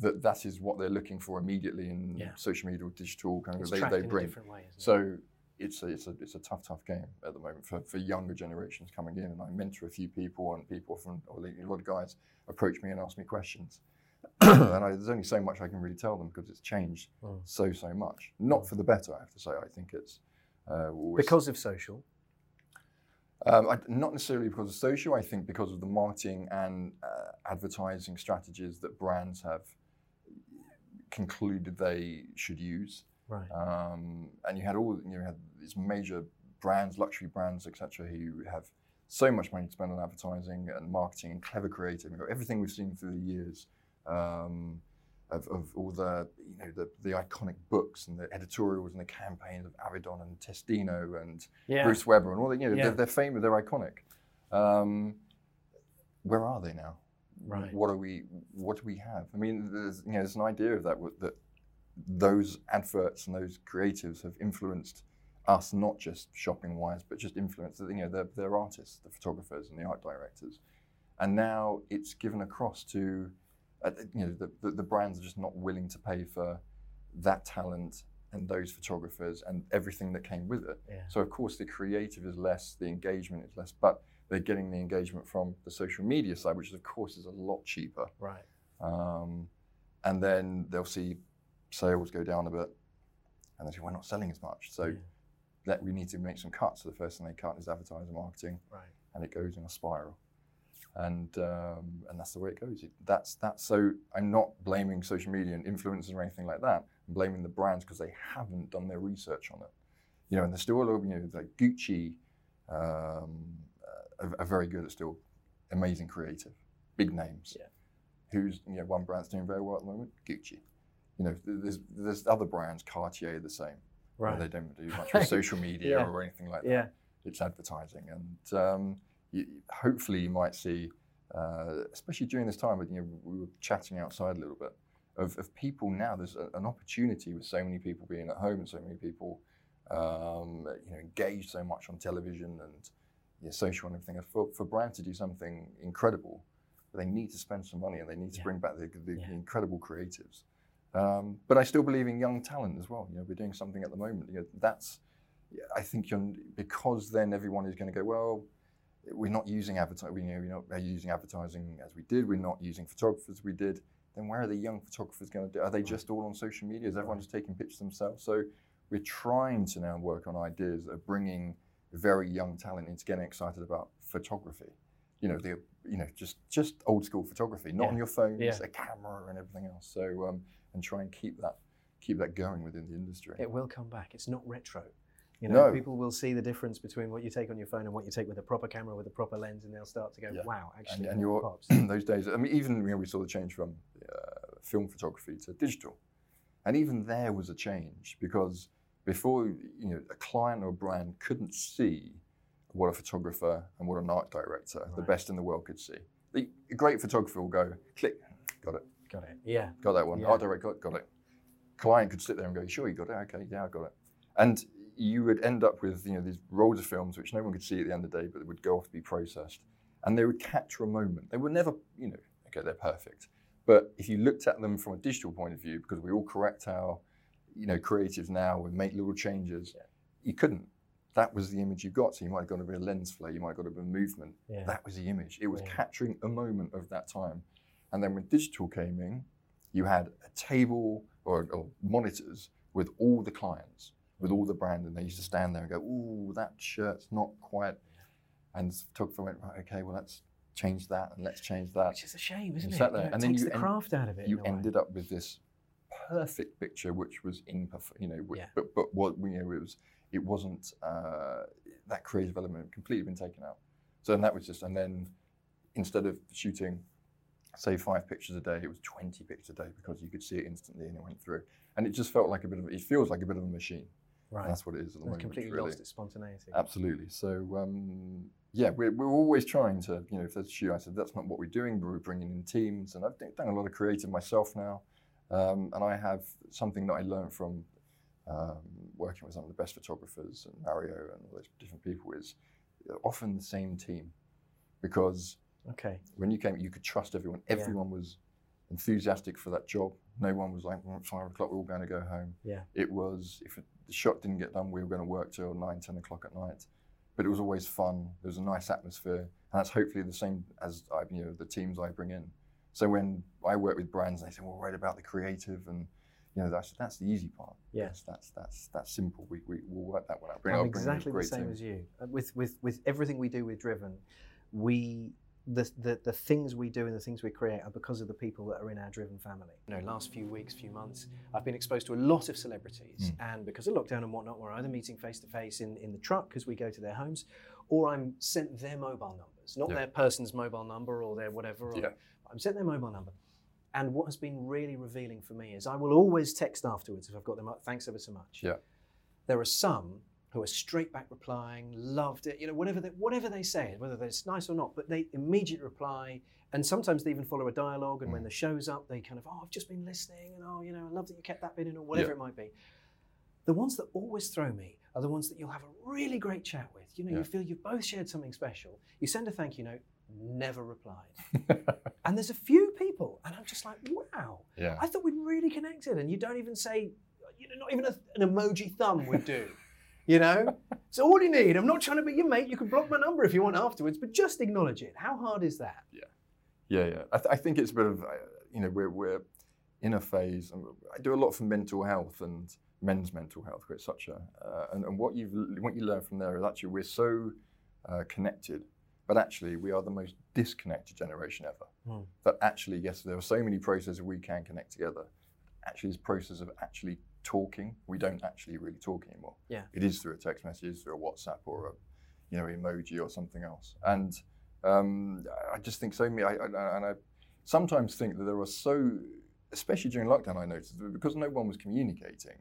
that that is what they're looking for immediately in Yeah. social media or digital kind of they, they in a bring. way, isn't it? So it's a, it's a it's a tough tough game at the moment for, for younger generations coming in, and I mentor a few people, and people from or a lot of guys approach me and ask me questions, and I, there's only so much I can really tell them because it's changed Mm. so so much. Not for the better, I have to say. I think it's uh, because of social. um, I, not necessarily because of social. I think because of the marketing and uh, advertising strategies that brands have concluded they should use. Right. Um, and you had all you had these major brands, luxury brands, etc., who have so much money to spend on advertising and marketing and clever creative. You know, everything we've seen through the years um, of, of all the you know the, the iconic books and the editorials and the campaigns of Avedon and Testino and Yeah. Bruce Weber and all the you know Yeah. they're, they're famous, they're iconic. Um, where are they now? Right. What are we? What do we have? I mean, there's you know there's an idea of that that those adverts and those creatives have influenced us, not just shopping wise, but just influenced you know their, their artists, the photographers and the art directors, and now it's given across to uh, you know the, the the brands are just not willing to pay for that talent and those photographers and everything that came with it. Yeah. So of course the creative is less, the engagement is less, but they're getting the engagement from the social media side, which of course is a lot cheaper. Right. Um, and then they'll see sales go down a bit, and they say we're not selling as much, so Yeah. that we need to make some cuts. So the first thing they cut is advertising marketing, Right. and it goes in a spiral. And um, and that's the way it goes. That's that's so. I'm not blaming social media and influencers or anything like that. I'm blaming the brands because they haven't done their research on it. You know, and they're still. You know, like Gucci um, are, are very good at still amazing creative, big names. Yeah. Who's you know one brand's doing very well at the moment? Gucci. You know, there's there's other brands, Cartier, the same. Right. They don't do much with social media Yeah. or anything like that Yeah. it's advertising, and um, you, hopefully you might see, uh, especially during this time, you know, we were chatting outside a little bit of, of people now. There's a, an opportunity with so many people being at home and so many people, um, you know, engaged so much on television and yeah, social and everything. For, for to do something incredible, they need to spend some money and they need to Yeah. bring back the, the Yeah. incredible creatives. Um, but I still believe in young talent as well. You know, we're doing something at the moment. You know, that's I think you're, because then everyone is going to go, well, we're not using advertising, you know, we're not using advertising as we did, we're not using photographers we did. Then where are the young photographers going to do? Are they just all on social media? Is everyone just taking pictures themselves? So we're trying to now work on ideas of bringing very young talent into getting excited about photography. You know, the you know just just old school photography, not Yeah. on your phones, Yeah. a camera and everything else. So um, and try and keep that keep that going within the industry. It will come back. It's not retro. You know, No. people will see the difference between what you take on your phone and what you take with a proper camera with a proper lens, and they'll start to go, Yeah. "Wow, actually, and pops." those days. I mean, even you know, we saw the change from uh, film photography to digital, and even there was a change because before you know a client or a brand couldn't see what a photographer and what an art director, the best in the world, could see. The a great photographer will go, click, got it, Got it. Yeah. got that one. Yeah. Art director, got, got it. Client could sit there and go, sure, you got it. Okay, yeah, I got it. And you would end up with you know these rolls of films which no one could see at the end of the day, but they would go off to be processed, and they would capture a moment. They were never, you know, okay, they're perfect, but if you looked at them from a digital point of view, because we all correct our, you know, creatives now and make little changes, you couldn't. That was the image you got. So you might have got a bit of lens flare, you might have got a bit of movement. Yeah. That was the image. It was Yeah. capturing a moment of that time. And then when digital came in, you had a table or, or monitors with all the clients, with all the brand, and they used to stand there and go, "Ooh, that shirt's not quite." And the photographer went, "Right, okay, well, let's change that and let's change that." Which is a shame, isn't You it? You know, it and then takes you the en- craft out of it. You a way. ended up with this perfect picture, which was imperfect, you know. wi- Yeah. But but what you know, it was it wasn't uh, that creative element had completely been taken out. So and that was just, and then instead of shooting, say five pictures a day, it was twenty pictures a day because you could see it instantly and it went through, and it just felt like a bit of, it feels like a bit of a machine. Right. That's what it is at the It's moment. completely really. lost its spontaneity. Absolutely. So um, yeah, we're, we're always trying to, you know, if there's a shoot, I said that's not what we're doing, but we're bringing in teams, and I've done a lot of creative myself now, um, and I have something that I learned from um, working with some of the best photographers and Mario and all those different people is often the same team, because Okay. when you came, you could trust everyone. Yeah. Everyone was enthusiastic for that job. No one was like, "Mm, five o'clock, we're all going to go home. Yeah. It was, if it, the shot didn't get done, we were going to work till nine, 10 o'clock at night. But it was always fun. There was a nice atmosphere. And that's hopefully the same as I, you know, the teams I bring in. So when I work with brands, they say, well, write about the creative and, you know, that's, that's the easy part. Yeah. That's, that's, that's, simple. We, we, we'll work that one out. Bring, I'm exactly the same team. as you. Uh, With with with everything we do with Driven, we the, the the things we do and the things we create are because of the people that are in our Driven family. You know, last few weeks, few months, I've been exposed to a lot of celebrities, mm. and because of lockdown and whatnot, we're either meeting face to face in in the truck because we go to their homes, or I'm sent their mobile numbers, not Yeah. their person's mobile number or their whatever. Or, Yeah. I'm sent their mobile number. And what has been really revealing for me is I will always text afterwards if I've got them up. Thanks ever so much Yeah. there are some who are straight back replying, loved it, you know, whatever they, whatever they say, whether it's nice or not, but they immediate reply. And sometimes they even follow a dialogue. And when mm. the show's up, they kind of, oh, I've just been listening, and oh, you know, I love that you kept that bit in, or whatever Yeah. it might be. The ones that always throw me are the ones that you'll have a really great chat with. You know, Yeah. you feel you've both shared something special. You send a thank you note, never replied. and there's a few people, and I'm just like, wow, Yeah. I thought we'd really connected, and you don't even say, you know, not even a, an emoji thumb would do. You know, so all you need. I'm not trying to be your mate. You can block my number if you want afterwards, but just acknowledge it. How hard is that? Yeah, yeah. I, th- I think it's a bit of, uh, you know, we're, we're in a phase. and I do a lot for mental health and men's mental health, It's such a, uh, and, and what you've what you learn from there is actually we're so uh, connected, but actually we are the most disconnected generation ever. Hmm. That actually, yes, there are so many processes we can connect together. Actually, this process of actually talking, we don't actually really talk anymore. Yeah. It is through a text message, through a WhatsApp, or a, you know, emoji or something else. And um, I just think so many, I, I, and I sometimes think that there are so, especially during lockdown, I noticed that because no one was communicating,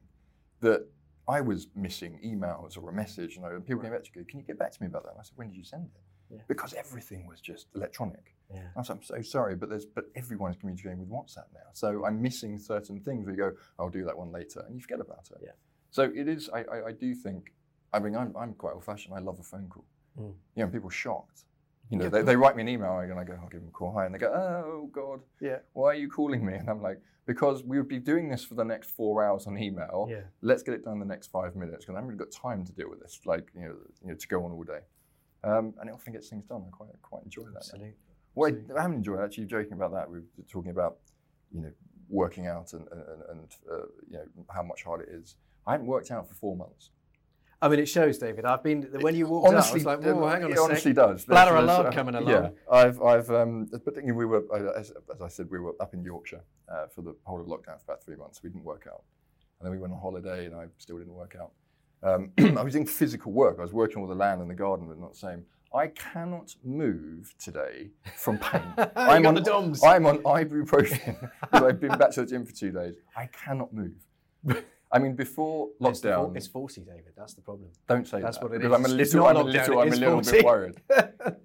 that I was missing emails or a message, you know, and people came back to me, can you get back to me about that? And I said, when did you send it? Yeah. Because everything was just electronic. Yeah. I I'm so sorry, but there's but everyone's communicating with WhatsApp now. So I'm missing certain things where you go, I'll do that one later, and you forget about it. Yeah. So it is. I, I, I do think. I mean, I'm, I'm quite old-fashioned. I love a phone call. Mm. You know, people are shocked. You know, they, they write me an email and I go, I'll give them a call. Hi, and they go, Oh God, Yeah. why are you calling me? And I'm like, because we would be doing this for the next four hours on email. Yeah. Let's get it done in the next five minutes because I haven't really got time to deal with this. Like you know, you know, to go on all day. Um, and it often gets things done. I quite quite enjoy that. Absolutely. Absolutely. I, I haven't enjoyed actually joking about that. We were talking about, you know, working out and, and, and uh, you know how much hard it is. I haven't worked out for four months. I mean, it shows, David. I've been when you walked honestly, out. I was like, "Whoa, hang on a it sec." honestly does. Bladder There's- alarm uh, coming along. Yeah, I've, I've, um, but we were, as, as I said, we were up in Yorkshire uh, for the whole of lockdown for about three months. We didn't work out, and then we went on holiday, and I still didn't work out. Um, I was doing physical work. I was working all the land and the garden, but not the same. I cannot move today from pain. I'm on the DOMS. I'm on ibuprofen because I've been back to the gym for two days. I cannot move. I mean, before It's lockdown, fo- It's 40, David. That's the problem. don't say That's that what it because is. I'm a It's little, I'm a little, I'm a little 40. bit worried.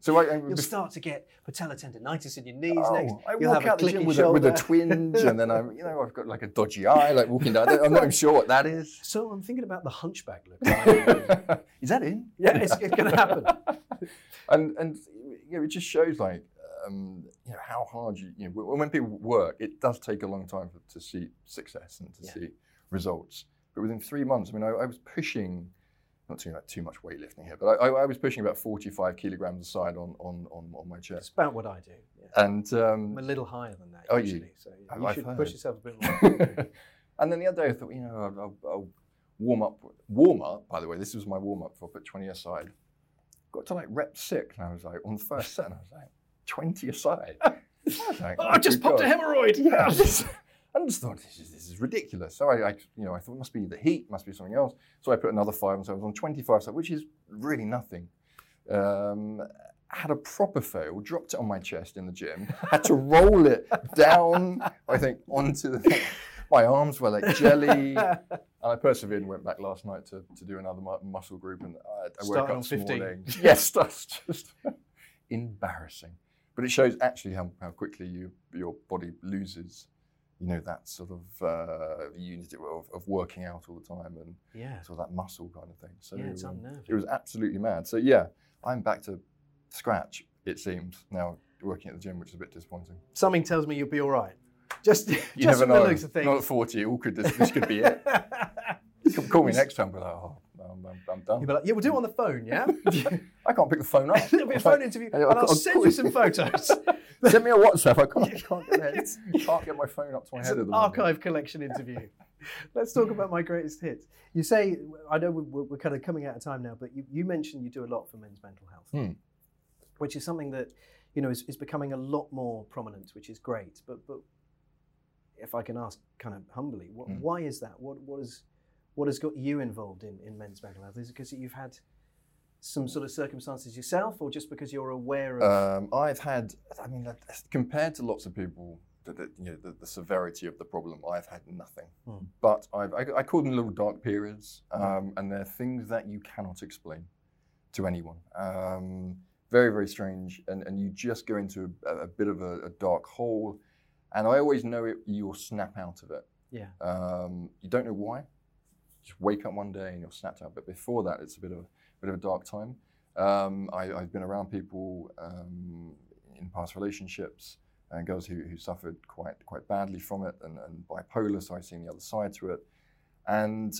So I, I, You'll start to get patella tendonitis in your knees oh, next. I You'll walk out the gym with a, with a twinge, and then I'm, you know, I've got like a dodgy eye, like walking down. I'm not even sure what that is. So I'm thinking about the hunchback look. is that in? yeah, it's, it's going to happen. and and you know, it just shows like um, you know how hard you you know when when people work, it does take a long time for, to see success and to Yeah. see results. But within three months, I mean, I, I was pushing. Not too like too much weightlifting here, but I, I, I was pushing about 45 kilograms aside on on, on, on my It's about what I do. Yeah. and I'm um, a little higher than that Oh, you- so I've- you should heard. push yourself a bit more. and then the other day I thought, you know, I'll, I'll, I'll warm up. Warm up, by the way, this was my warm up for put 20 aside. Got to like rep six, and I was like, on the first set, and I was like, 20 aside. I like, oh, I just popped a God. hemorrhoid. Yeah, I just, thought this is, this is ridiculous. So I, I, you know, I thought it must be the heat, must be something else. So I put another five, and so I was on 25, so which is really nothing. Um, had a proper fail, dropped it on my chest in the gym, had to roll it down, I think, onto the thing. My arms were like jelly. And I persevered and went back last night to, to do another mu- muscle group. And I, I woke up on this 15. morning. Yes, that's just embarrassing. But it shows actually how, how quickly you, your body loses, you know, that sort of uh, unity of, of working out all the time and yeah. sort of that muscle kind of thing. So Yeah, it's um, unnerving. it was absolutely mad. So yeah, I'm back to scratch, it seems, now working at the gym, which is a bit disappointing. Something tells me you'll be all right. Just, You just never know. the looks of things. Not at 40, all could, this, this could be it. Call me next time, but like, oh, I'm, I'm, I'm done. You'll be like, yeah, we'll do it on the phone, yeah? I can't pick the phone up. It'll be a phone interview, and I'll send you some photos. Send me a WhatsApp. I can't, can't, get, can't get my phone up to my It's head at the moment. archive collection interview. Let's talk about my greatest hits. You say, I know we're, we're kind of coming out of time now, but you, you mentioned you do a lot for men's mental health, Hmm. which is something that you know is, is becoming a lot more prominent, which is great. But but if I can ask, kind of humbly, what, Hmm. why is that? What what is what has got you involved in, in men's mental health? Is it because you've had some sort of circumstances yourself, or just because you're aware of? Um, I've had, I mean, compared to lots of people, the, the, you know, the, the severity of the problem, I've had nothing. Hmm. But I've, I, I call them little dark periods, um, and they're things that you cannot explain to anyone. Um, very, very strange, and, and you just go into a, a bit of a, a dark hole, and I always know it, you'll snap out of it. yeah, Um, you don't know why. Just wake up one day and you're snapped out. But before that, it's a bit of a bit of a dark time. Um, I, I've been around people um, in past relationships and girls who, who suffered quite quite badly from it and, and bipolar. So I've seen the other side to it. And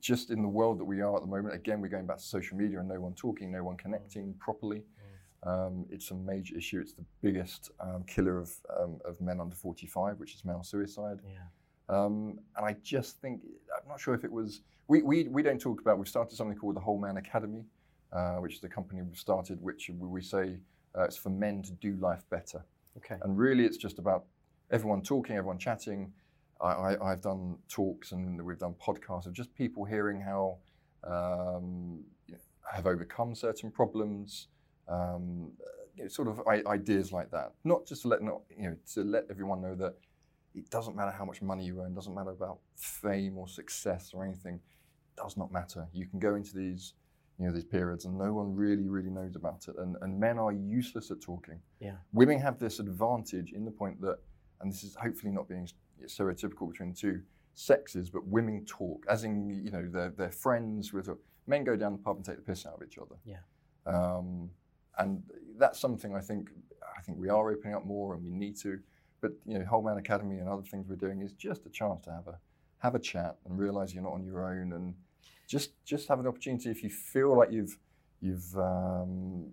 just in the world that we are at the moment, again, we're going back to social media and no one talking, no one connecting properly. Um, it's a major issue. It's the biggest um, killer of, um, of men under 45, which is male suicide. yeah, Um, and I just think, I'm not sure if it was, we, we, we don't talk about, we've started something called the Whole Man Academy, uh, which is the company we've started, which we, say uh, it's for men to do life better. okay, And really it's just about everyone talking, everyone chatting. I, I, I've done talks and we've done podcasts of just people hearing how um, you know, have overcome certain problems, um, you know, sort of I, ideas like that. Not just to let not, you know to let everyone know that it doesn't matter how much money you earn, doesn't matter about fame or success or anything. It does not matter. You can go into these you know these periods and no one really really knows about it, and, and men are useless at talking yeah, women have this advantage in the point that, and this is hopefully not being stereotypical between the two sexes, but women talk, as in, you know, they're, they're friends with, men go down the pub and take the piss out of each other. Yeah. Um, and that's something I think, I think we are opening up more and we need to, but, you know, Whole Man Academy and other things we're doing is just a chance to have a, have a chat and realize you're not on your own and just, just have an opportunity if you feel like you've, you've, um,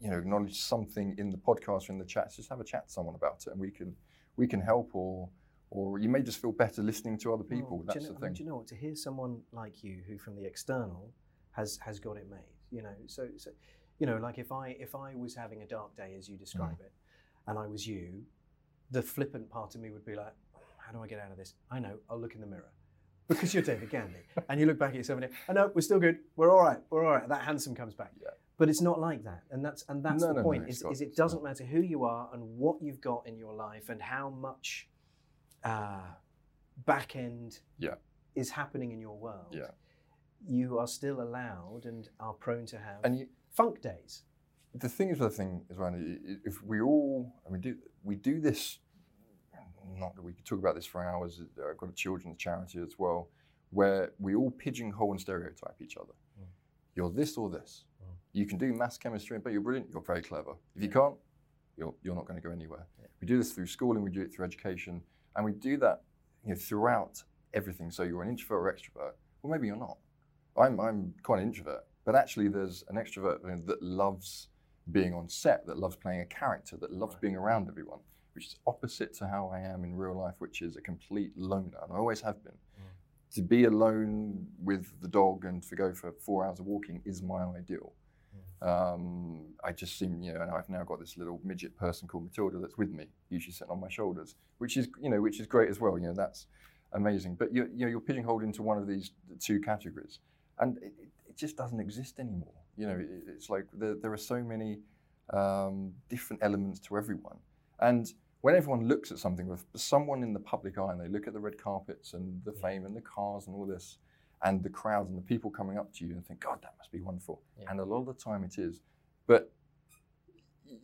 you know, acknowledge something in the podcast or in the chats, just have a chat to someone about it, and we can we can help or or you may just feel better listening to other people. Well, That's you know, the thing. Do you know what? To hear someone like you, who from the external has has got it made, you know. So, so you know, like if I if I was having a dark day as you describe Mm. it, and I was you, the flippant part of me would be like, how do I get out of this? I know. I'll look in the mirror. Because you're David Gandy, and you look back at yourself and you, I know we're still good. We're all right. We're all right. That handsome comes back. Yeah. But it's not like that, and that's and that's No, the no, no, point. it's is, not- is it doesn't matter who you are and what you've got in your life and how much uh, back end Yeah. is happening in your world. Yeah. You are still allowed and are prone to have And you, funk days. the thing is, the thing is, i- if we all, I mean, do, we do this. Not that we could talk about this for hours. uh, I've got a children's charity as well, where we all pigeonhole and stereotype each other. Mm. You're this or this. Mm. You can do maths, chemistry, but you're brilliant. You're very clever. If you can't, you're you're not going to go anywhere. Yeah. We do this through schooling. We do it through education, and we do that, you know, throughout everything. So you're an introvert or extrovert. Well, maybe you're not. I'm I'm quite an introvert, but actually, there's an extrovert that loves being on set, that loves playing a character, that loves Right. being around everyone, which is opposite to how I am in real life, which is a complete loner, and I always have been. To be alone with the dog and to go for four hours of walking is my ideal. Um, I just seem, you know, and I've now got this little midget person called Matilda that's with me, usually sitting on my shoulders, which is, you know, which is great as well. You know, that's amazing. But you, you know, you're pigeonholed into one of these two categories, and it, it- it just doesn't exist anymore. You know, it's like there, there are so many um, different elements to everyone, and when everyone looks at something with someone in the public eye and they look at the red carpets and the fame and the cars and all this, and the crowds and the people coming up to you and think, God, that must be wonderful. Yeah. And a lot of the time it is. But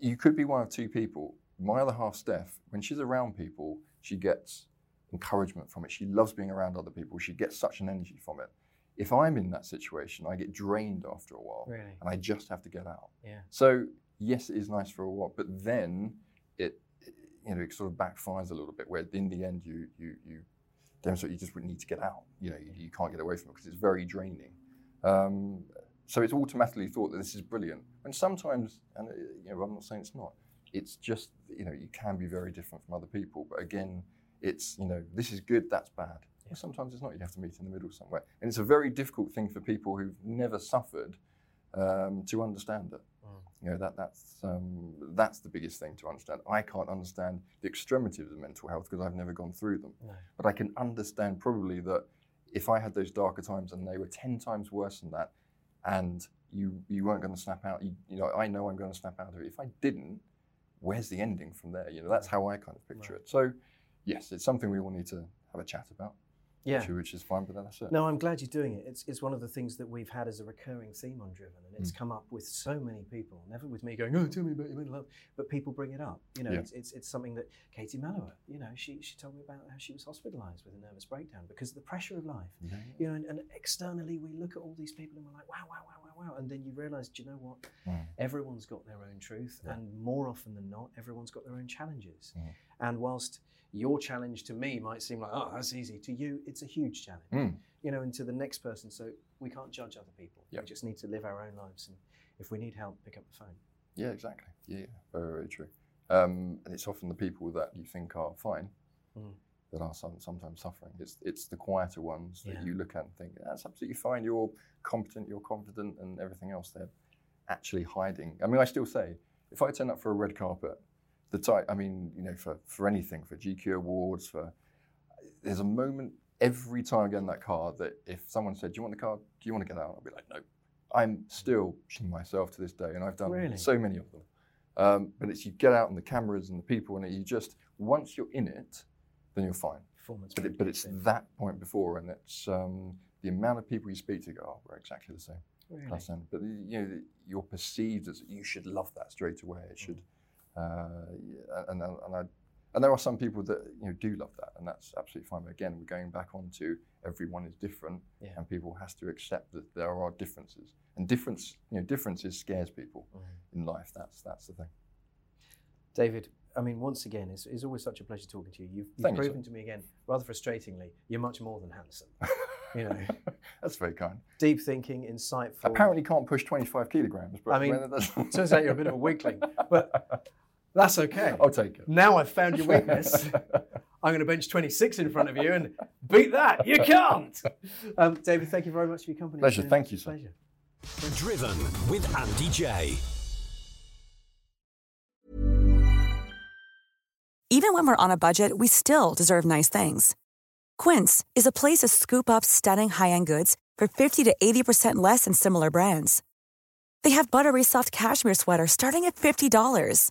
you could be one of two people. My other half, Steph, when she's around people, she gets encouragement from it. She loves being around other people. She gets such an energy from it. If I'm in that situation, I get drained after a while Really? and I just have to get out. Yeah. So yes, it is nice for a while, but then it, it- you know, it sort of backfires a little bit. Where in the end, you you you demonstrate you just would need to get out. You know, you, you can't get away from it because it's very draining. Um, so it's automatically thought that this is brilliant. And sometimes, and uh, you know, I'm not saying it's not. It's just you know, you can be very different from other people. But again, it's you know, this is good, that's bad. Well, sometimes it's not. You have to meet in the middle somewhere, and it's a very difficult thing for people who've never suffered um, to understand it. You know that that's um, that's the biggest thing to understand. I can't understand the extremities of mental health because I've never gone through them. No. But I can understand probably that if I had those darker times and they were ten times worse than that, and you you weren't going to snap out, you, you know I know I'm going to snap out of it. If I didn't, where's the ending from there? You know that's how I kind of picture Right. it. So yes, it's something we all need to have a chat about. Yeah. which, which is fine, but that's it. No, I'm glad you're doing it. It's, it's one of the things that we've had as a recurring theme on Driven, and Mm. it's come up with so many people. Never with me going, "Oh, tell me about your mental health," but people bring it up. You know, Yeah. it's, it's it's something that Katie Melua, you know, she she told me about how she was hospitalised with a nervous breakdown because of the pressure of life. Yeah. You know, and, and externally we look at all these people and we're like, wow, wow, wow, wow, wow, and then you realise, do you know what? Mm. Everyone's got their own truth, Yeah. and more often than not, everyone's got their own challenges. Mm. And whilst your challenge to me might seem like, oh, that's easy, to you, it's a huge challenge Mm. you know, and to the next person. So we can't judge other people. Yeah. We just need to live our own lives. And if we need help, pick up the phone. Yeah, exactly. Yeah, very, very true. Um, and it's often the people that you think are fine Mm. that are some, sometimes suffering. It's it's the quieter ones that Yeah. you look at and think that's absolutely fine. You're competent. You're confident, and everything else they're actually hiding. I mean, I still say if I turn up for a red carpet, the type. I mean, you know, for for anything, for GQ awards, for there's a moment every time I get in that car that if someone said, "Do you want the car? Do you want to get out?" I'll be like, "No." I'm still myself to this day, and I've done Really? so many of them. Um, but it's you get out and the cameras and the people, and you just once you're in it, then you're fine. Performance. But it, but it's that point before, and it's um, the amount of people you speak to go, oh, we're exactly the same. really. Plus, but you know, you're perceived as you should love that straight away. It should, uh, yeah, Uh, and and and, I, and there are some people that you know do love that, and that's absolutely fine. But again, we're going back onto everyone is different, Yeah. and people has to accept that there are differences, and difference, you know, differences scares people mm. in life. That's that's the thing. David, I mean, once again, it's, it's always such a pleasure talking to you. You've, you've Thank you, proven to me again, rather frustratingly, you're much more than handsome. you know, that's very kind. deep thinking, insightful. Apparently, can't push 25 kilograms. But I mean, turns out you're a bit of a weakling, but that's okay. I'll take it. Now I've found your weakness. I'm going to bench 26 in front of you and beat that. You can't. Um, David, thank you very much for your company. Pleasure. It's been a Thank you, sir. Pleasure. Driven with Andy Jaye. Even when we're on a budget, we still deserve nice things. Quince is a place to scoop up stunning high-end goods for 50 to 80% less than similar brands. They have buttery soft cashmere sweaters starting at $50,